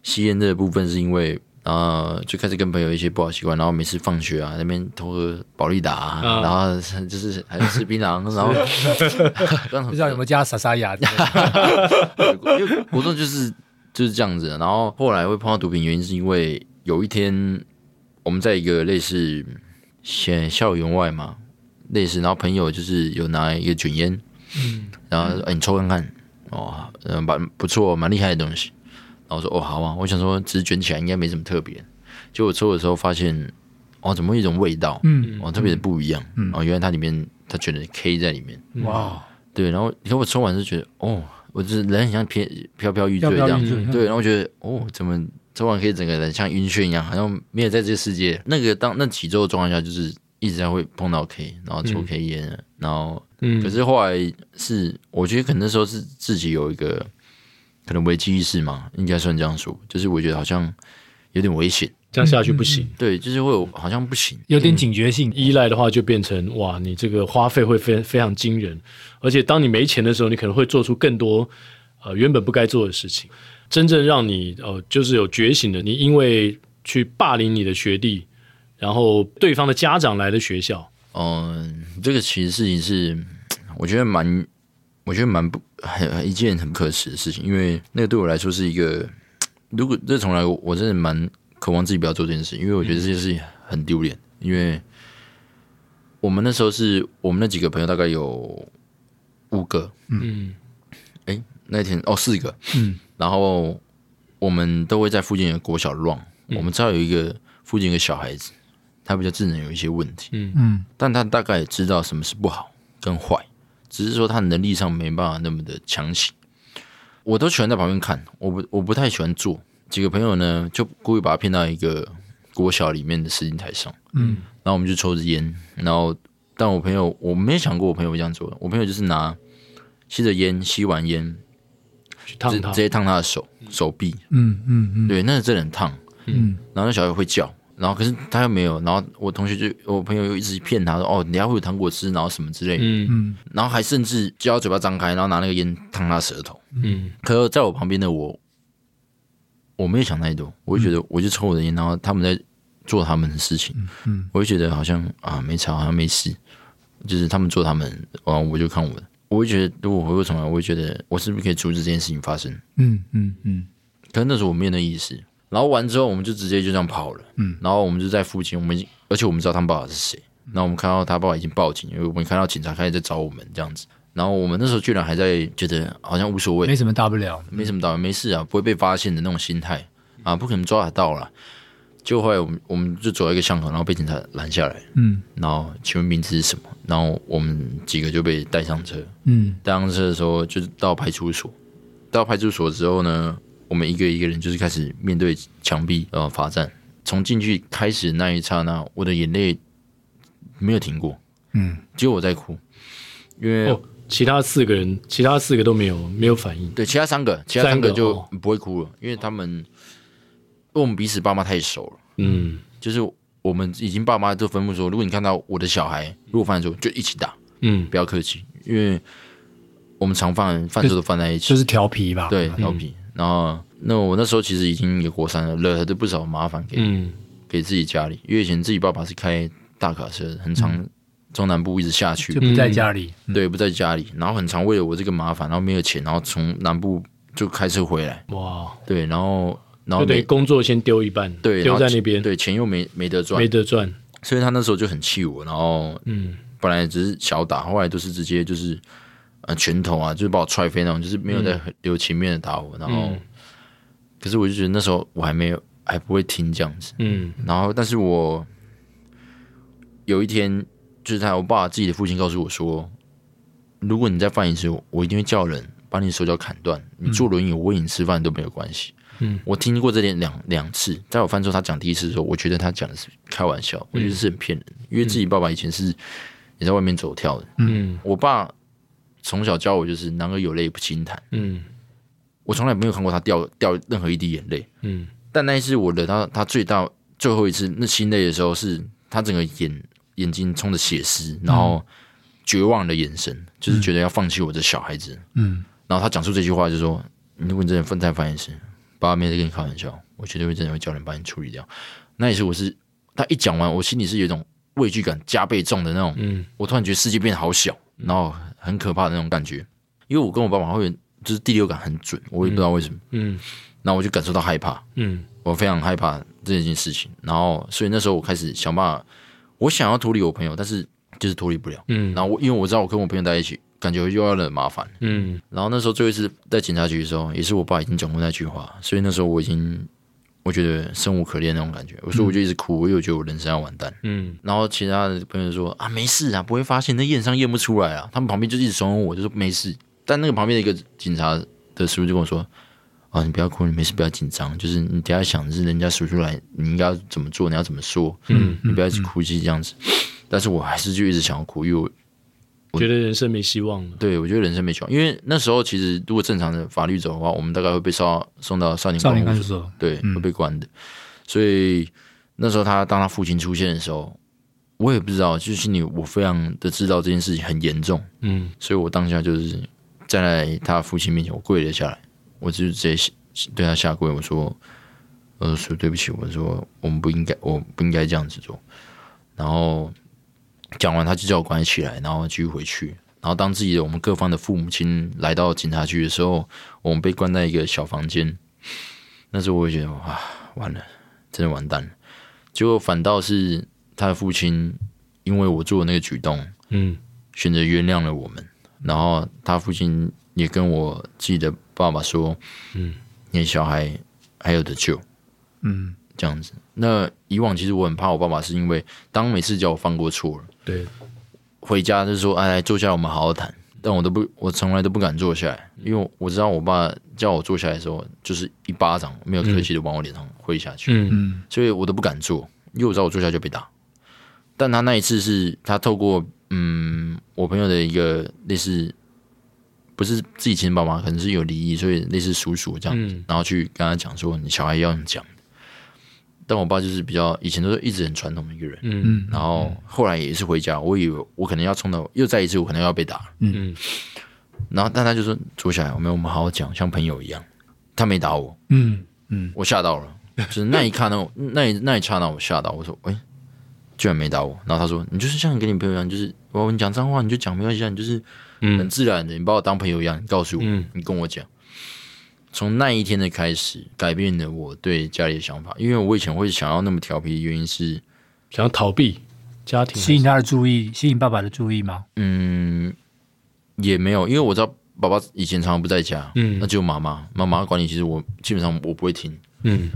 吸烟的部分，是因为啊、呃，就开始跟朋友一些不好习惯，然后每次放学啊那边偷喝保利达、啊，嗯、然后就是还是吃槟榔，*laughs* 然后不知道有没有加沙沙亚，*laughs* 因为国中就是。就是这样子，然后后来会碰到毒品，原因是因为有一天我们在一个类似校校园外嘛，类似，然后朋友就是有拿一个卷烟，嗯，然后说哎，你抽看看，哦，嗯，蛮不错，蛮厉害的东西。然后我说哦好啊，我想说只是卷起来应该没什么特别，结果我抽的时候发现哦，怎么会一种味道，嗯，哦，特别的不一样，嗯，哦，原来它里面它卷了 K 在里面，哇，对，然后你看我抽完就觉得哦。我就是人很像飘飘飘欲坠这样，对，然后我觉得哦，怎么抽完可以整个人像晕眩一样，好像没有在这个世界。那个当那几周的状况下，就是一直在会碰到 K，然后抽 K 烟，嗯、然后，嗯，可是后来是我觉得可能那时候是自己有一个可能危机意识嘛，应该算这样说，就是我觉得好像有点危险。这样下去不行，对，就是会有好像不行，有点警觉性。嗯、依赖的话，就变成哇，你这个花费会非非常惊人，而且当你没钱的时候，你可能会做出更多呃原本不该做的事情。真正让你呃就是有觉醒的，你因为去霸凌你的学弟，然后对方的家长来的学校，嗯，这个其实事情是我觉得蛮，我觉得蛮不很一件很不可耻的事情，因为那个对我来说是一个，*tsk* 如果这从来我真的蛮。渴望自己不要做这件事，因为我觉得这件事情很丢脸。因为我们那时候是我们那几个朋友大概有五个，嗯，哎、欸，那天哦四个，嗯，然后我们都会在附近的国小。嗯、我们知道有一个附近一个小孩子，他比较智能，有一些问题，嗯。嗯，但他大概也知道什么是不好跟坏，只是说他能力上没办法那么的强行。我都喜欢在旁边看，我不我不太喜欢做。几个朋友呢，就故意把他骗到一个国小里面的实景台上，嗯，然后我们就抽着烟，然后但我朋友我没想过我朋友会这样做，我朋友就是拿吸着烟，吸完烟去烫他，直接烫他的手手臂，嗯嗯嗯，对，那是真的很烫，嗯，然后那小孩会叫，然后可是他又没有，然后我同学就我朋友又一直骗他说，哦，你要会有糖果吃，然后什么之类的，嗯。嗯，然后还甚至就要嘴巴张开，然后拿那个烟烫他舌头，嗯，可是在我旁边的我。我没有想太多，我就觉得我就抽我的烟，然后他们在做他们的事情，嗯，我就觉得好像啊没吵，好像没事，就是他们做他们，然后我就看我的，我就觉得如果回过头来，我会觉得我是不是可以阻止这件事情发生？嗯嗯嗯。可是那时候我没有那意思，然后完之后我们就直接就这样跑了，嗯，然后我们就在附近，我们已经，而且我们知道他们爸爸是谁，然后我们看到他爸爸已经报警，因为我们看到警察开始在找我们这样子。然后我们那时候居然还在觉得好像无所谓，没什么大不了，没什么大不了，没事啊，不会被发现的那种心态。啊，不可能抓得到了。就后来我们我们就走到一个巷口，然后被警察拦下来，嗯，然后请问名字是什么？然后我们几个就被带上车，嗯，带上车的时候就是到派出所，到派出所之后呢，我们一个一个人就是开始面对墙壁然后罚站。从进去开始那一刹那，我的眼泪没有停过，嗯，只有我在哭，因为。哦其他四个人，其他四个都没有没有反应。对，其他三个，其他三个就不会哭了，因为他们，因为我们彼此爸妈太熟了。嗯，就是我们已经爸妈都吩咐说，如果你看到我的小孩如果犯错，就一起打。嗯，不要客气，因为我们常犯犯错都犯在一起，就是调皮吧？对，调皮。然后，那我那时候其实已经有过三了，惹了不少麻烦给给自己家里，因为以前自己爸爸是开大卡车，很常。中南部一直下去，就不在家里，嗯、对，不在家里，然后很常为了我这个麻烦，然后没有钱，然后从南部就开车回来，哇，对，然后然后对工作先丢一半，对，丢在那边，对，钱又没没得赚，没得赚，所以他那时候就很气我，然后嗯，本来只是小打，后来都是直接就是呃拳头啊，就是把我踹飞那种，就是没有在留情面的打我，然后，嗯、可是我就觉得那时候我还没有还不会听这样子，嗯，然后但是我有一天。就是他，我爸自己的父亲告诉我说：“如果你再犯一次，我一定会叫人把你手脚砍断。你坐轮椅，我喂你吃饭都没有关系。嗯，我听过这点两两次，在我犯错他讲第一次的时候，我觉得他讲的是开玩笑，我觉得是很骗人，嗯、因为自己爸爸以前是也在外面走跳的。嗯，我爸从小教我就是男儿有泪不轻弹。嗯，我从来没有看过他掉掉任何一滴眼泪。嗯，但那一次我惹到他最大最后一次那心累的时候，是他整个眼眼睛充着血丝，然后绝望的眼神，就是觉得要放弃我的小孩子。嗯，然后他讲出这句话，就说。如果你真的分再犯一次，爸爸没在跟你开玩笑，我绝对会真的会叫人把你处理掉。那一次我是他一讲完，我心里是有一种畏惧感加倍重的那种。嗯，我突然觉得世界变得好小，然后很可怕的那种感觉。因为我跟我爸爸会就是第六感很准，我也不知道为什么。嗯，然后我就感受到害怕。嗯，我非常害怕这件事情。然后所以那时候我开始想办法，我想要脱离我朋友，但是就是脱离不了。嗯，然后我因为我知道我跟我朋友在一起。感觉又要惹麻烦，嗯，然后那时候最后一次在警察局的时候，也是我爸已经讲过那句话，所以那时候我已经我觉得生无可恋那种感觉，所以我就一直哭，我又觉得我人生要完蛋，嗯，然后其他的朋友说啊没事啊，不会发现那验伤验不出来啊，他们旁边就一直怂恿我，就说没事，但那个旁边的一个警察的师傅就跟我说啊，你不要哭，你没事，不要紧张，就是你等下想的是人家数出来，你应该要怎么做，你要怎么说，嗯，你不要一直哭泣这样子，但是我还是就一直想要哭，因为我。我觉得人生没希望了。对，我觉得人生没希望，因为那时候其实如果正常的法律走的话，我们大概会被送送到少年少年看守所，对，嗯、会被关的。所以那时候他当他父亲出现的时候，我也不知道，就是心里我非常的知道这件事情很严重，嗯，所以我当下就是站在他父亲面前，我跪了下来，我就直接对他下跪，我说，我说对不起，我说我们不应该，我不应该这样子做，然后。讲完，他就叫我赶紧起来，然后继续回去。然后当自己的我们各方的父母亲来到警察局的时候，我们被关在一个小房间。那时候我会觉得哇，完了，真的完蛋了。结果反倒是他的父亲，因为我做的那个举动，嗯，选择原谅了我们。然后他父亲也跟我自己的爸爸说，嗯，你的小孩还有得救，嗯，这样子。那以往其实我很怕我爸爸，是因为当每次叫我犯过错了。对，回家就是说，哎，来坐下来，我们好好谈。但我都不，我从来都不敢坐下来，因为我知道我爸叫我坐下来的时候，就是一巴掌没有客气的往我脸上挥下去。嗯嗯，所以我都不敢坐，因为我知道我坐下就被打。但他那一次是他透过嗯，我朋友的一个类似，不是自己亲爸妈，可能是有离异，所以类似叔叔这样，嗯、然后去跟他讲说，你小孩要讲。但我爸就是比较以前都是一直很传统的一个人，嗯，然后后来也是回家，我以为我可能要冲到又再一次，我可能要被打，嗯，然后但他就说坐下来，我们我们好好讲，像朋友一样。他没打我，嗯。嗯，我吓到了，就是那一刻那 *laughs* 那一那一刹那我吓到，我说喂，居然没打我。然后他说你就是像你跟你朋友一样，就是我你讲脏话你就讲没关系，你就是很自然的，你把我当朋友一样，你告诉我，你跟我讲。从那一天的开始，改变了我对家里的想法。因为我以前会想要那么调皮，原因是想要逃避家庭，吸引他的注意，吸引爸爸的注意吗？嗯，也没有，因为我知道爸爸以前常常不在家，嗯，那只有妈妈，妈妈管理。其实我基本上我不会听，嗯，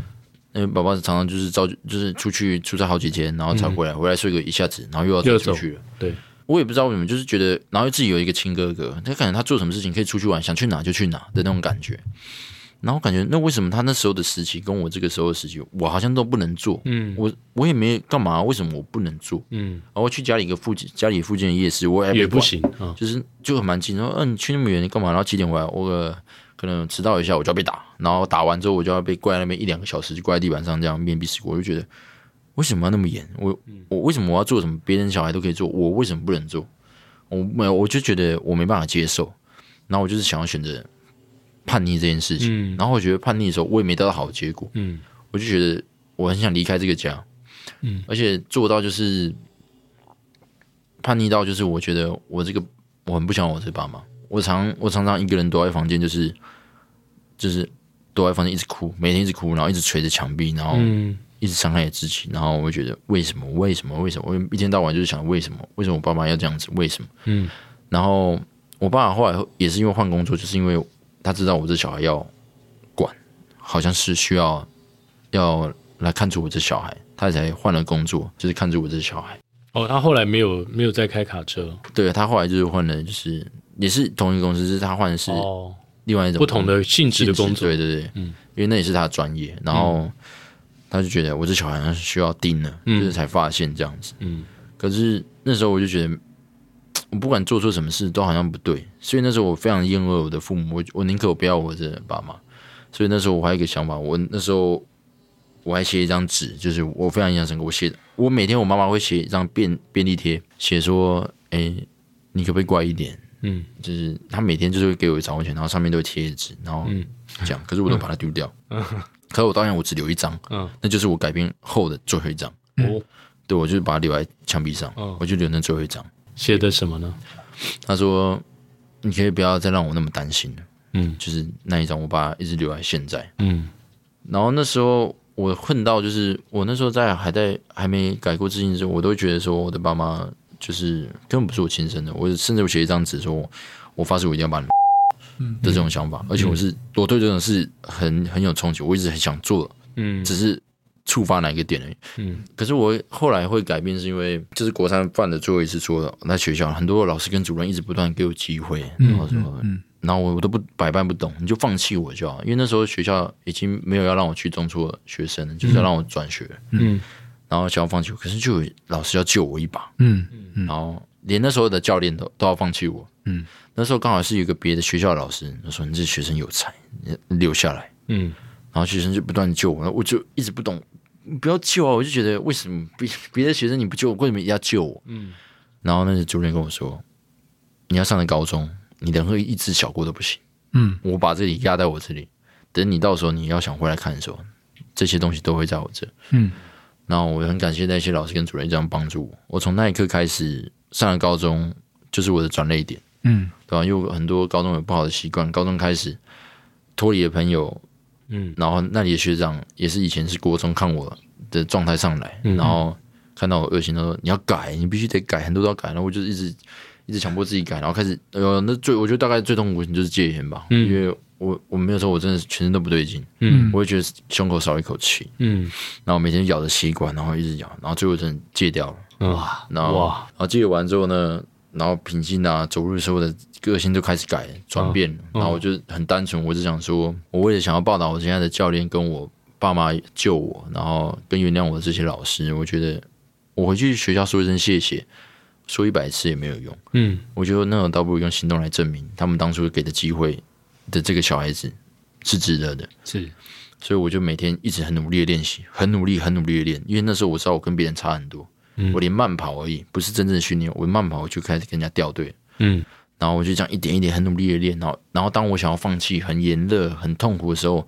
因为爸爸常常就是招，就是出去出差好几天，然后才回来，嗯、回来睡个一下子，然后又要走出去了。对，我也不知道为什么，就是觉得，然后自己有一个亲哥哥，他感觉他做什么事情可以出去玩，想去哪就去哪的那种感觉。然后感觉，那为什么他那时候的时期跟我这个时候的时期，我好像都不能做？嗯，我我也没干嘛，为什么我不能做？嗯，然后去家里一个附近，家里附近的夜市，我也，也不行，哦、就是就很蛮近。然后，嗯、去那么远，你干嘛？然后几点回来？我可能迟到一下，我就要被打。然后打完之后，我就要被挂在那边一两个小时，就挂在地板上这样面壁思过。我就觉得，为什么要那么严？我我为什么我要做什么？别人小孩都可以做，我为什么不能做？我没有，我就觉得我没办法接受。然后我就是想要选择。叛逆这件事情，嗯、然后我觉得叛逆的时候，我也没得到好的结果，嗯，我就觉得我很想离开这个家，嗯，而且做到就是叛逆到就是我觉得我这个我很不喜欢我这爸妈，我常我常常一个人躲在房间，就是就是躲在房间一直哭，每天一直哭，然后一直捶着墙壁，然后一直伤害自己，然后我会觉得为什么为什么为什么，我一天到晚就是想为什么为什么我爸妈要这样子为什么，嗯，然后我爸后来也是因为换工作，就是因为。他知道我这小孩要管，好像是需要要来看住我这小孩，他才换了工作，就是看住我这小孩。哦，他后来没有没有再开卡车。对，他后来就是换了，就是也是同一个公司，是他换的是另外一种不同的性质的工作，对对对，嗯，因为那也是他的专业，然后他就觉得我这小孩好像需要盯了，嗯、就是才发现这样子，嗯，可是那时候我就觉得，*tsk* 我不管做错什么事都好像不对，所以那时候我非常厌恶我的父母，我我宁可我不要我的爸妈，所以那时候我还有一个想法，我那时候我还写一张纸，就是我非常印象深刻，我写的，我每天我妈妈会写一张便便利贴，写说，哎，你可不可以乖一点？嗯，就是他每天就是会给我一张钱，然后上面都会贴纸，然后这样，可是我都把它丢掉。嗯，*laughs* 可是我当然我只留一张，嗯，那就是我改编后的最后一张。哦，对，我就把它留在墙壁上，我就留那最后一张。写的什么呢？他说：“你可以不要再让我那么担心了。”嗯，就是那一张，我把它一直留在现在。嗯，然后那时候我恨到，就是我那时候在还在还没改过自新的时候，我都觉得说我的爸妈。就是根本不是我亲生的，我甚至我写一张纸说，我发誓我一定要把你的这种想法，而且我是我对这种事很很有憧憬，我一直很想做，嗯，只是触发哪一个点而已，嗯。可是我后来会改变，是因为就是国三犯的最后一次错了，在学校很多老师跟主任一直不断给我机会，然后说，然后我我都不百般不懂，你就放弃我就好，因为那时候学校已经没有要让我去中辍学生了，就是要让我转学，嗯。然后想要放弃我，可是就有老师要救我一把，嗯，嗯，然后连那时候的教练都都要放弃我，嗯，那时候刚好是有一个别的学校的老师，他说你这学生有才，你留下来，嗯，然后学生就不断救我，我就一直不懂，不要救啊，我就觉得为什么别别的学生你不救我，为什么要救我？嗯，然后那个主任跟我说，你要上的高中，你连和一只小过都不行，嗯，我把这里压在我这里，等你到时候你要想回来看的时候，这些东西都会在我这，嗯。然后我很感谢那些老师跟主任这样帮助我。我从那一刻开始上了高中，就是我的转捩点，嗯，对吧？因为很多高中有不好的习惯，高中开始脱离了朋友，嗯，然后那里的学长也是以前是国中看我的状态上来，嗯、然后看到我恶行，他说你要改，你必须得改，很多都要改。然后我就一直一直强迫自己改，然后开始，呃，那最我觉得大概最痛苦的就是戒烟吧，嗯、因为。我我没有说，我真的是全身都不对劲，嗯，我会觉得胸口少一口气，嗯，然后每天咬着吸管，然后一直咬，然后最后真的戒掉了，哇，然后哇，然后戒完之后呢，然后平静啊，走路的时候的个性都开始改转变，然后我就很单纯，我就想说，我为了想要报答我现在的教练跟我爸妈救我，然后跟原谅我的这些老师，我觉得我回去学校说一声谢谢，说一百次也没有用，嗯，我觉得那种倒不如用行动来证明他们当初给的机会。的这个小孩子是值得的，是，所以我就每天一直很努力的练习，很努力，很努力的练，因为那时候我知道我跟别人差很多，嗯，我连慢跑而已，不是真正的训练，我慢跑我就开始跟人家掉队，嗯，然后我就这样一点一点很努力的练，然后，然后当我想要放弃、很炎热、很痛苦的时候，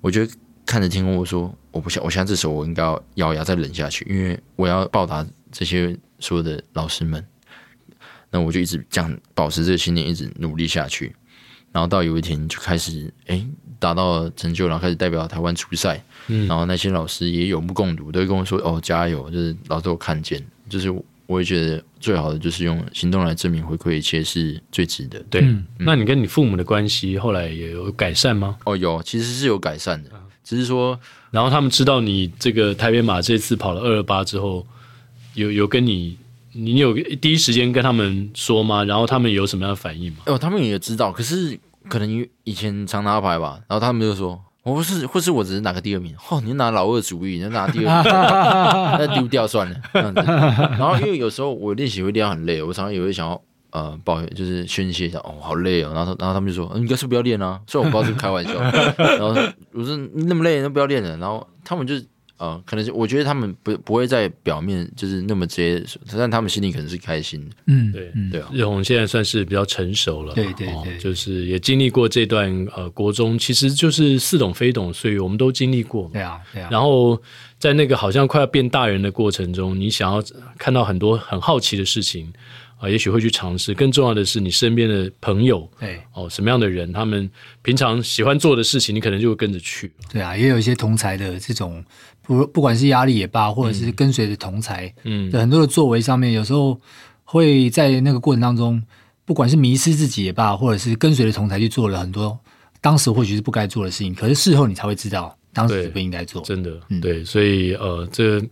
我就看着天空，我说我不想，我现在这时候我应该要咬牙再忍下去，因为我要报答这些所有的老师们，那我就一直这样保持这个信念，一直努力下去。然后到有一天就开始哎达到成就，然后开始代表台湾出赛，嗯，然后那些老师也有目共睹，都会跟我说哦加油，就是老师都看见，就是我也觉得最好的就是用行动来证明回馈一切是最值得。对，嗯、那你跟你父母的关系后来也有改善吗？哦有，其实是有改善的，只是说，然后他们知道你这个台北马这次跑了二二八之后，有有跟你。你有第一时间跟他们说吗？然后他们有什么样的反应吗？哦，他们也知道，可是可能因为以前常拿牌吧，然后他们就说，我不是，或是我只是拿个第二名。哦，你拿老二主意，你拿第二名，*laughs* 那丢掉算了这样子。然后因为有时候我练习会练到很累，我常常也会想要呃抱怨，就是宣泄一下，哦，好累哦。然后然后他们就说，嗯，你应该是不要练啊。虽然我不知道是开玩笑，*laughs* 然后我说你那么累，那不要练了。然后他们就。啊、呃，可能是我觉得他们不不会在表面就是那么直接，但他们心里可能是开心的。嗯，对对啊，日红现在算是比较成熟了，对对对、哦，就是也经历过这段呃国中，其实就是似懂非懂，所以我们都经历过。对啊，对啊。然后在那个好像快要变大人的过程中，你想要看到很多很好奇的事情。啊，也许会去尝试。更重要的是，你身边的朋友，对哦，什么样的人，他们平常喜欢做的事情，你可能就会跟着去。对啊，也有一些同才的这种，不不管是压力也罢，或者是跟随着同才，嗯，很多的作为上面，有时候会在那个过程当中，不管是迷失自己也罢，或者是跟随着同才去做了很多当时或许是不该做的事情，可是事后你才会知道，当时是不应该做。真的，嗯、对，所以呃，这。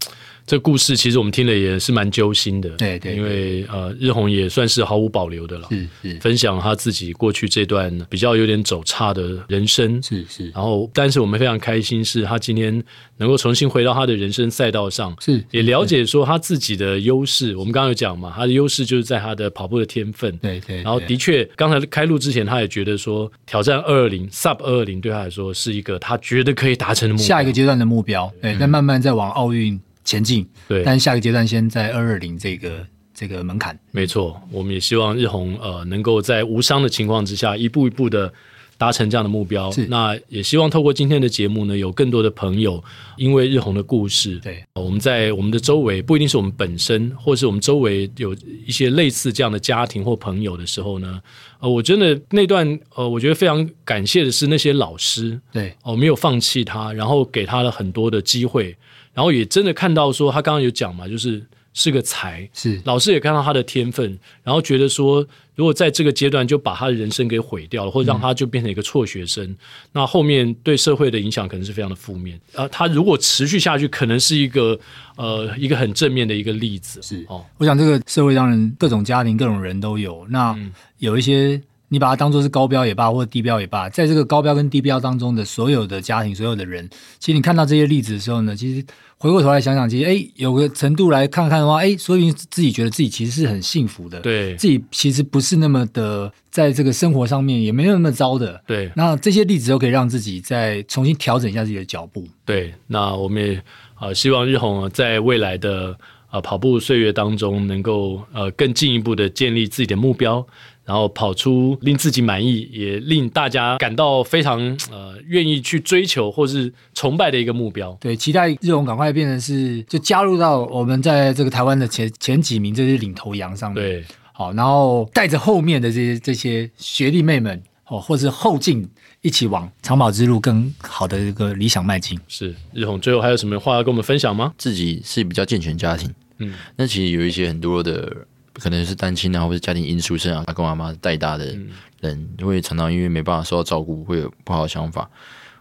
这故事其实我们听了也是蛮揪心的，对对，因为呃，日红也算是毫无保留的了，是是，分享他自己过去这段比较有点走差的人生，是是。然后，但是我们非常开心，是他今天能够重新回到他的人生赛道上，是也了解说他自己的优势。我们刚刚有讲嘛，他的优势就是在他的跑步的天分，对对。然后的确，刚才开录之前，他也觉得说挑战二二零 Sub 二二零对他来说是一个他觉得可以达成的目标，下一个阶段的目标，对，再慢慢再往奥运。前进，对，但下个阶段先在二二零这个这个门槛。没错，我们也希望日红呃能够在无伤的情况之下，一步一步的达成这样的目标。是，那也希望透过今天的节目呢，有更多的朋友因为日红的故事，对，我们在我们的周围不一定是我们本身，或是我们周围有一些类似这样的家庭或朋友的时候呢，呃，我真的那段呃，我觉得非常感谢的是那些老师，对，哦，没有放弃他，然后给他了很多的机会。然后也真的看到说，他刚刚有讲嘛，就是是个才，是老师也看到他的天分，然后觉得说，如果在这个阶段就把他的人生给毁掉了，或者让他就变成一个辍学生，嗯、那后面对社会的影响可能是非常的负面。啊，他如果持续下去，可能是一个呃一个很正面的一个例子。是哦，我想这个社会当然各种家庭、各种人都有，那有一些。你把它当做是高标也罢，或者低标也罢，在这个高标跟低标当中的所有的家庭、所有的人，其实你看到这些例子的时候呢，其实回过头来想想，其实哎，有个程度来看看的话，哎，说明自己觉得自己其实是很幸福的，对，自己其实不是那么的在这个生活上面也没有那么糟的，对。那这些例子都可以让自己再重新调整一下自己的脚步，对。那我们也呃希望日红在未来的呃跑步岁月当中，能够呃更进一步的建立自己的目标。然后跑出令自己满意，也令大家感到非常呃愿意去追求或是崇拜的一个目标。对，期待日红赶快变成是就加入到我们在这个台湾的前前几名这些领头羊上面。对，好，然后带着后面的这些这些学弟妹们哦，或是后进一起往长跑之路更好的一个理想迈进。是，日红最后还有什么话要跟我们分享吗？自己是比较健全家庭，嗯，那其实有一些很多的。可能是单亲啊，或者家庭因素上，阿公阿妈带大的人，会常常因为没办法受到照顾，会有不好的想法。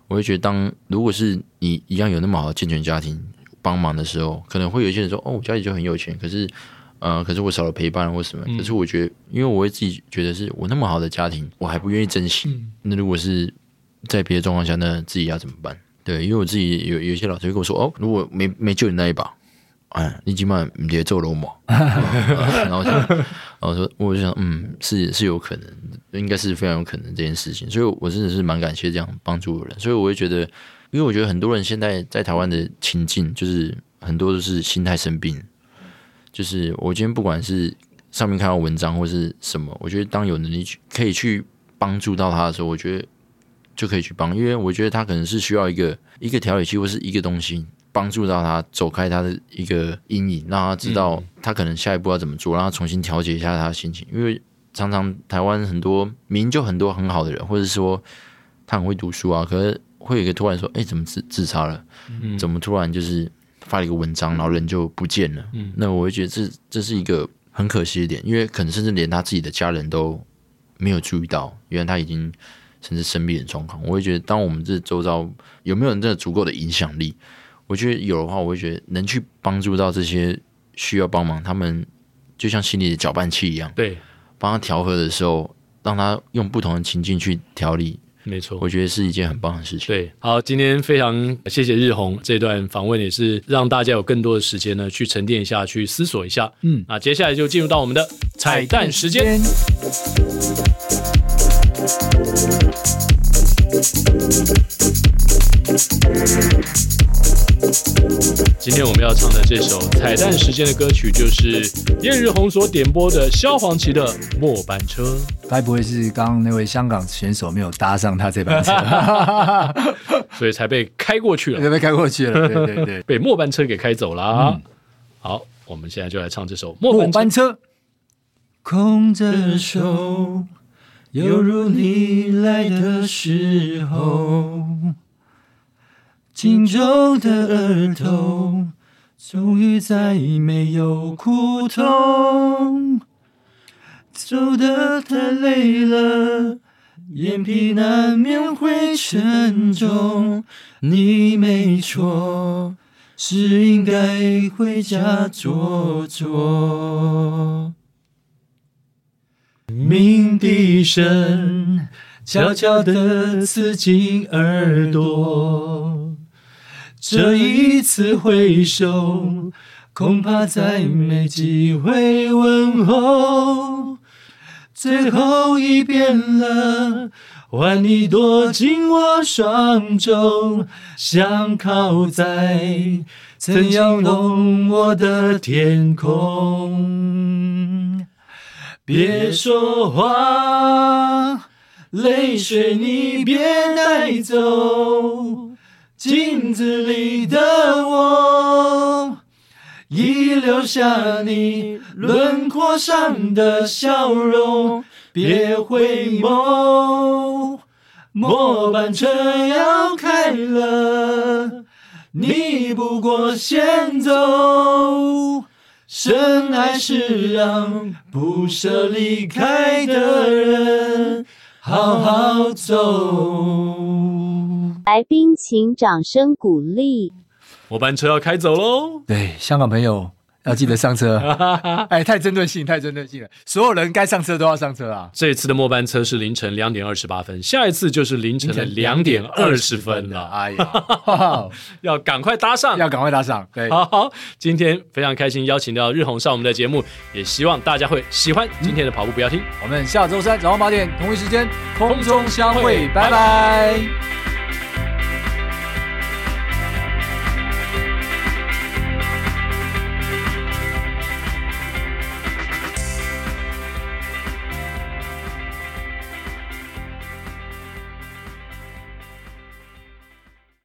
我会觉得，当如果是你一样有那么好的健全家庭帮忙的时候，可能会有一些人说：“哦，我家里就很有钱，可是，呃，可是我少了陪伴或什么。”可是我觉得，因为我会自己觉得是我那么好的家庭，我还不愿意珍惜。那如果是在别的状况下，那自己要怎么办？对，因为我自己有有一些老师会跟我说：“哦，如果没没救你那一把。”哎，你起码别做龙毛，*laughs* 然后就，然后说，我就想，嗯，是是有可能，应该是非常有可能这件事情，所以我真的是蛮感谢这样帮助的人，所以我会觉得，因为我觉得很多人现在在台湾的情境，就是很多都是心态生病，就是我今天不管是上面看到文章或是什么，我觉得当有能力去可以去帮助到他的时候，我觉得就可以去帮，因为我觉得他可能是需要一个一个调理器或是一个东西。帮助到他走开他的一个阴影，让他知道他可能下一步要怎么做，让他重新调节一下他的心情。因为常常台湾很多明明就很多很好的人，或者说他很会读书啊，可是会有一个突然说：“哎，怎么自自杀了？怎么突然就是发了一个文章，然后人就不见了？”那我会觉得这这是一个很可惜的点，因为可能甚至连他自己的家人都没有注意到，原来他已经甚至生病的状况。我会觉得，当我们这周遭有没有人真的足够的影响力？我觉得有的话，我会觉得能去帮助到这些需要帮忙，他们就像心里的搅拌器一样，对，帮他调和的时候，让他用不同的情境去调理，没错，我觉得是一件很棒的事情。对，好，今天非常谢谢日红这段访问，也是让大家有更多的时间呢，去沉淀一下，去思索一下。嗯，那接下来就进入到我们的彩蛋时间。今天我们要唱的这首彩蛋时间的歌曲，就是叶日红所点播的萧煌奇的《末班车》。该不会是刚刚那位香港选手没有搭上他这班车，*laughs* 所以才被开过去了？被开过去了，对对对，*laughs* 被末班车给开走了。嗯、好，我们现在就来唱这首《末。班车空着手，犹如你来的时候。紧皱的额头，终于再没有苦痛。走得太累了，眼皮难免会沉重。你没错，是应该回家坐坐。鸣笛声悄悄地刺进耳朵，这一次回首，恐怕再没机会问候。最后一遍了，换你躲进我双肘，想靠在曾摇动我的天空。别说话，泪水你别带走，镜子里的我，已留下你轮廓上的笑容。别回眸，末班车要开了，你不过先走。深爱是让不舍离开的人好好走。来宾请掌声鼓励。末班车要开走喽！对，香港朋友。要记得上车，*laughs* 哎，太针对性，太针对性了。所有人该上车都要上车啊！这一次的末班车是凌晨两点二十八分，下一次就是凌晨的两点二十分了。哎呀，*laughs* 要赶快搭上，要赶快搭上。对，*laughs* 好，好，今天非常开心邀请到日红上我们的节目，也希望大家会喜欢今天的跑步不要听。我们下周三早上八点同一时间空中相会，拜拜。拜拜。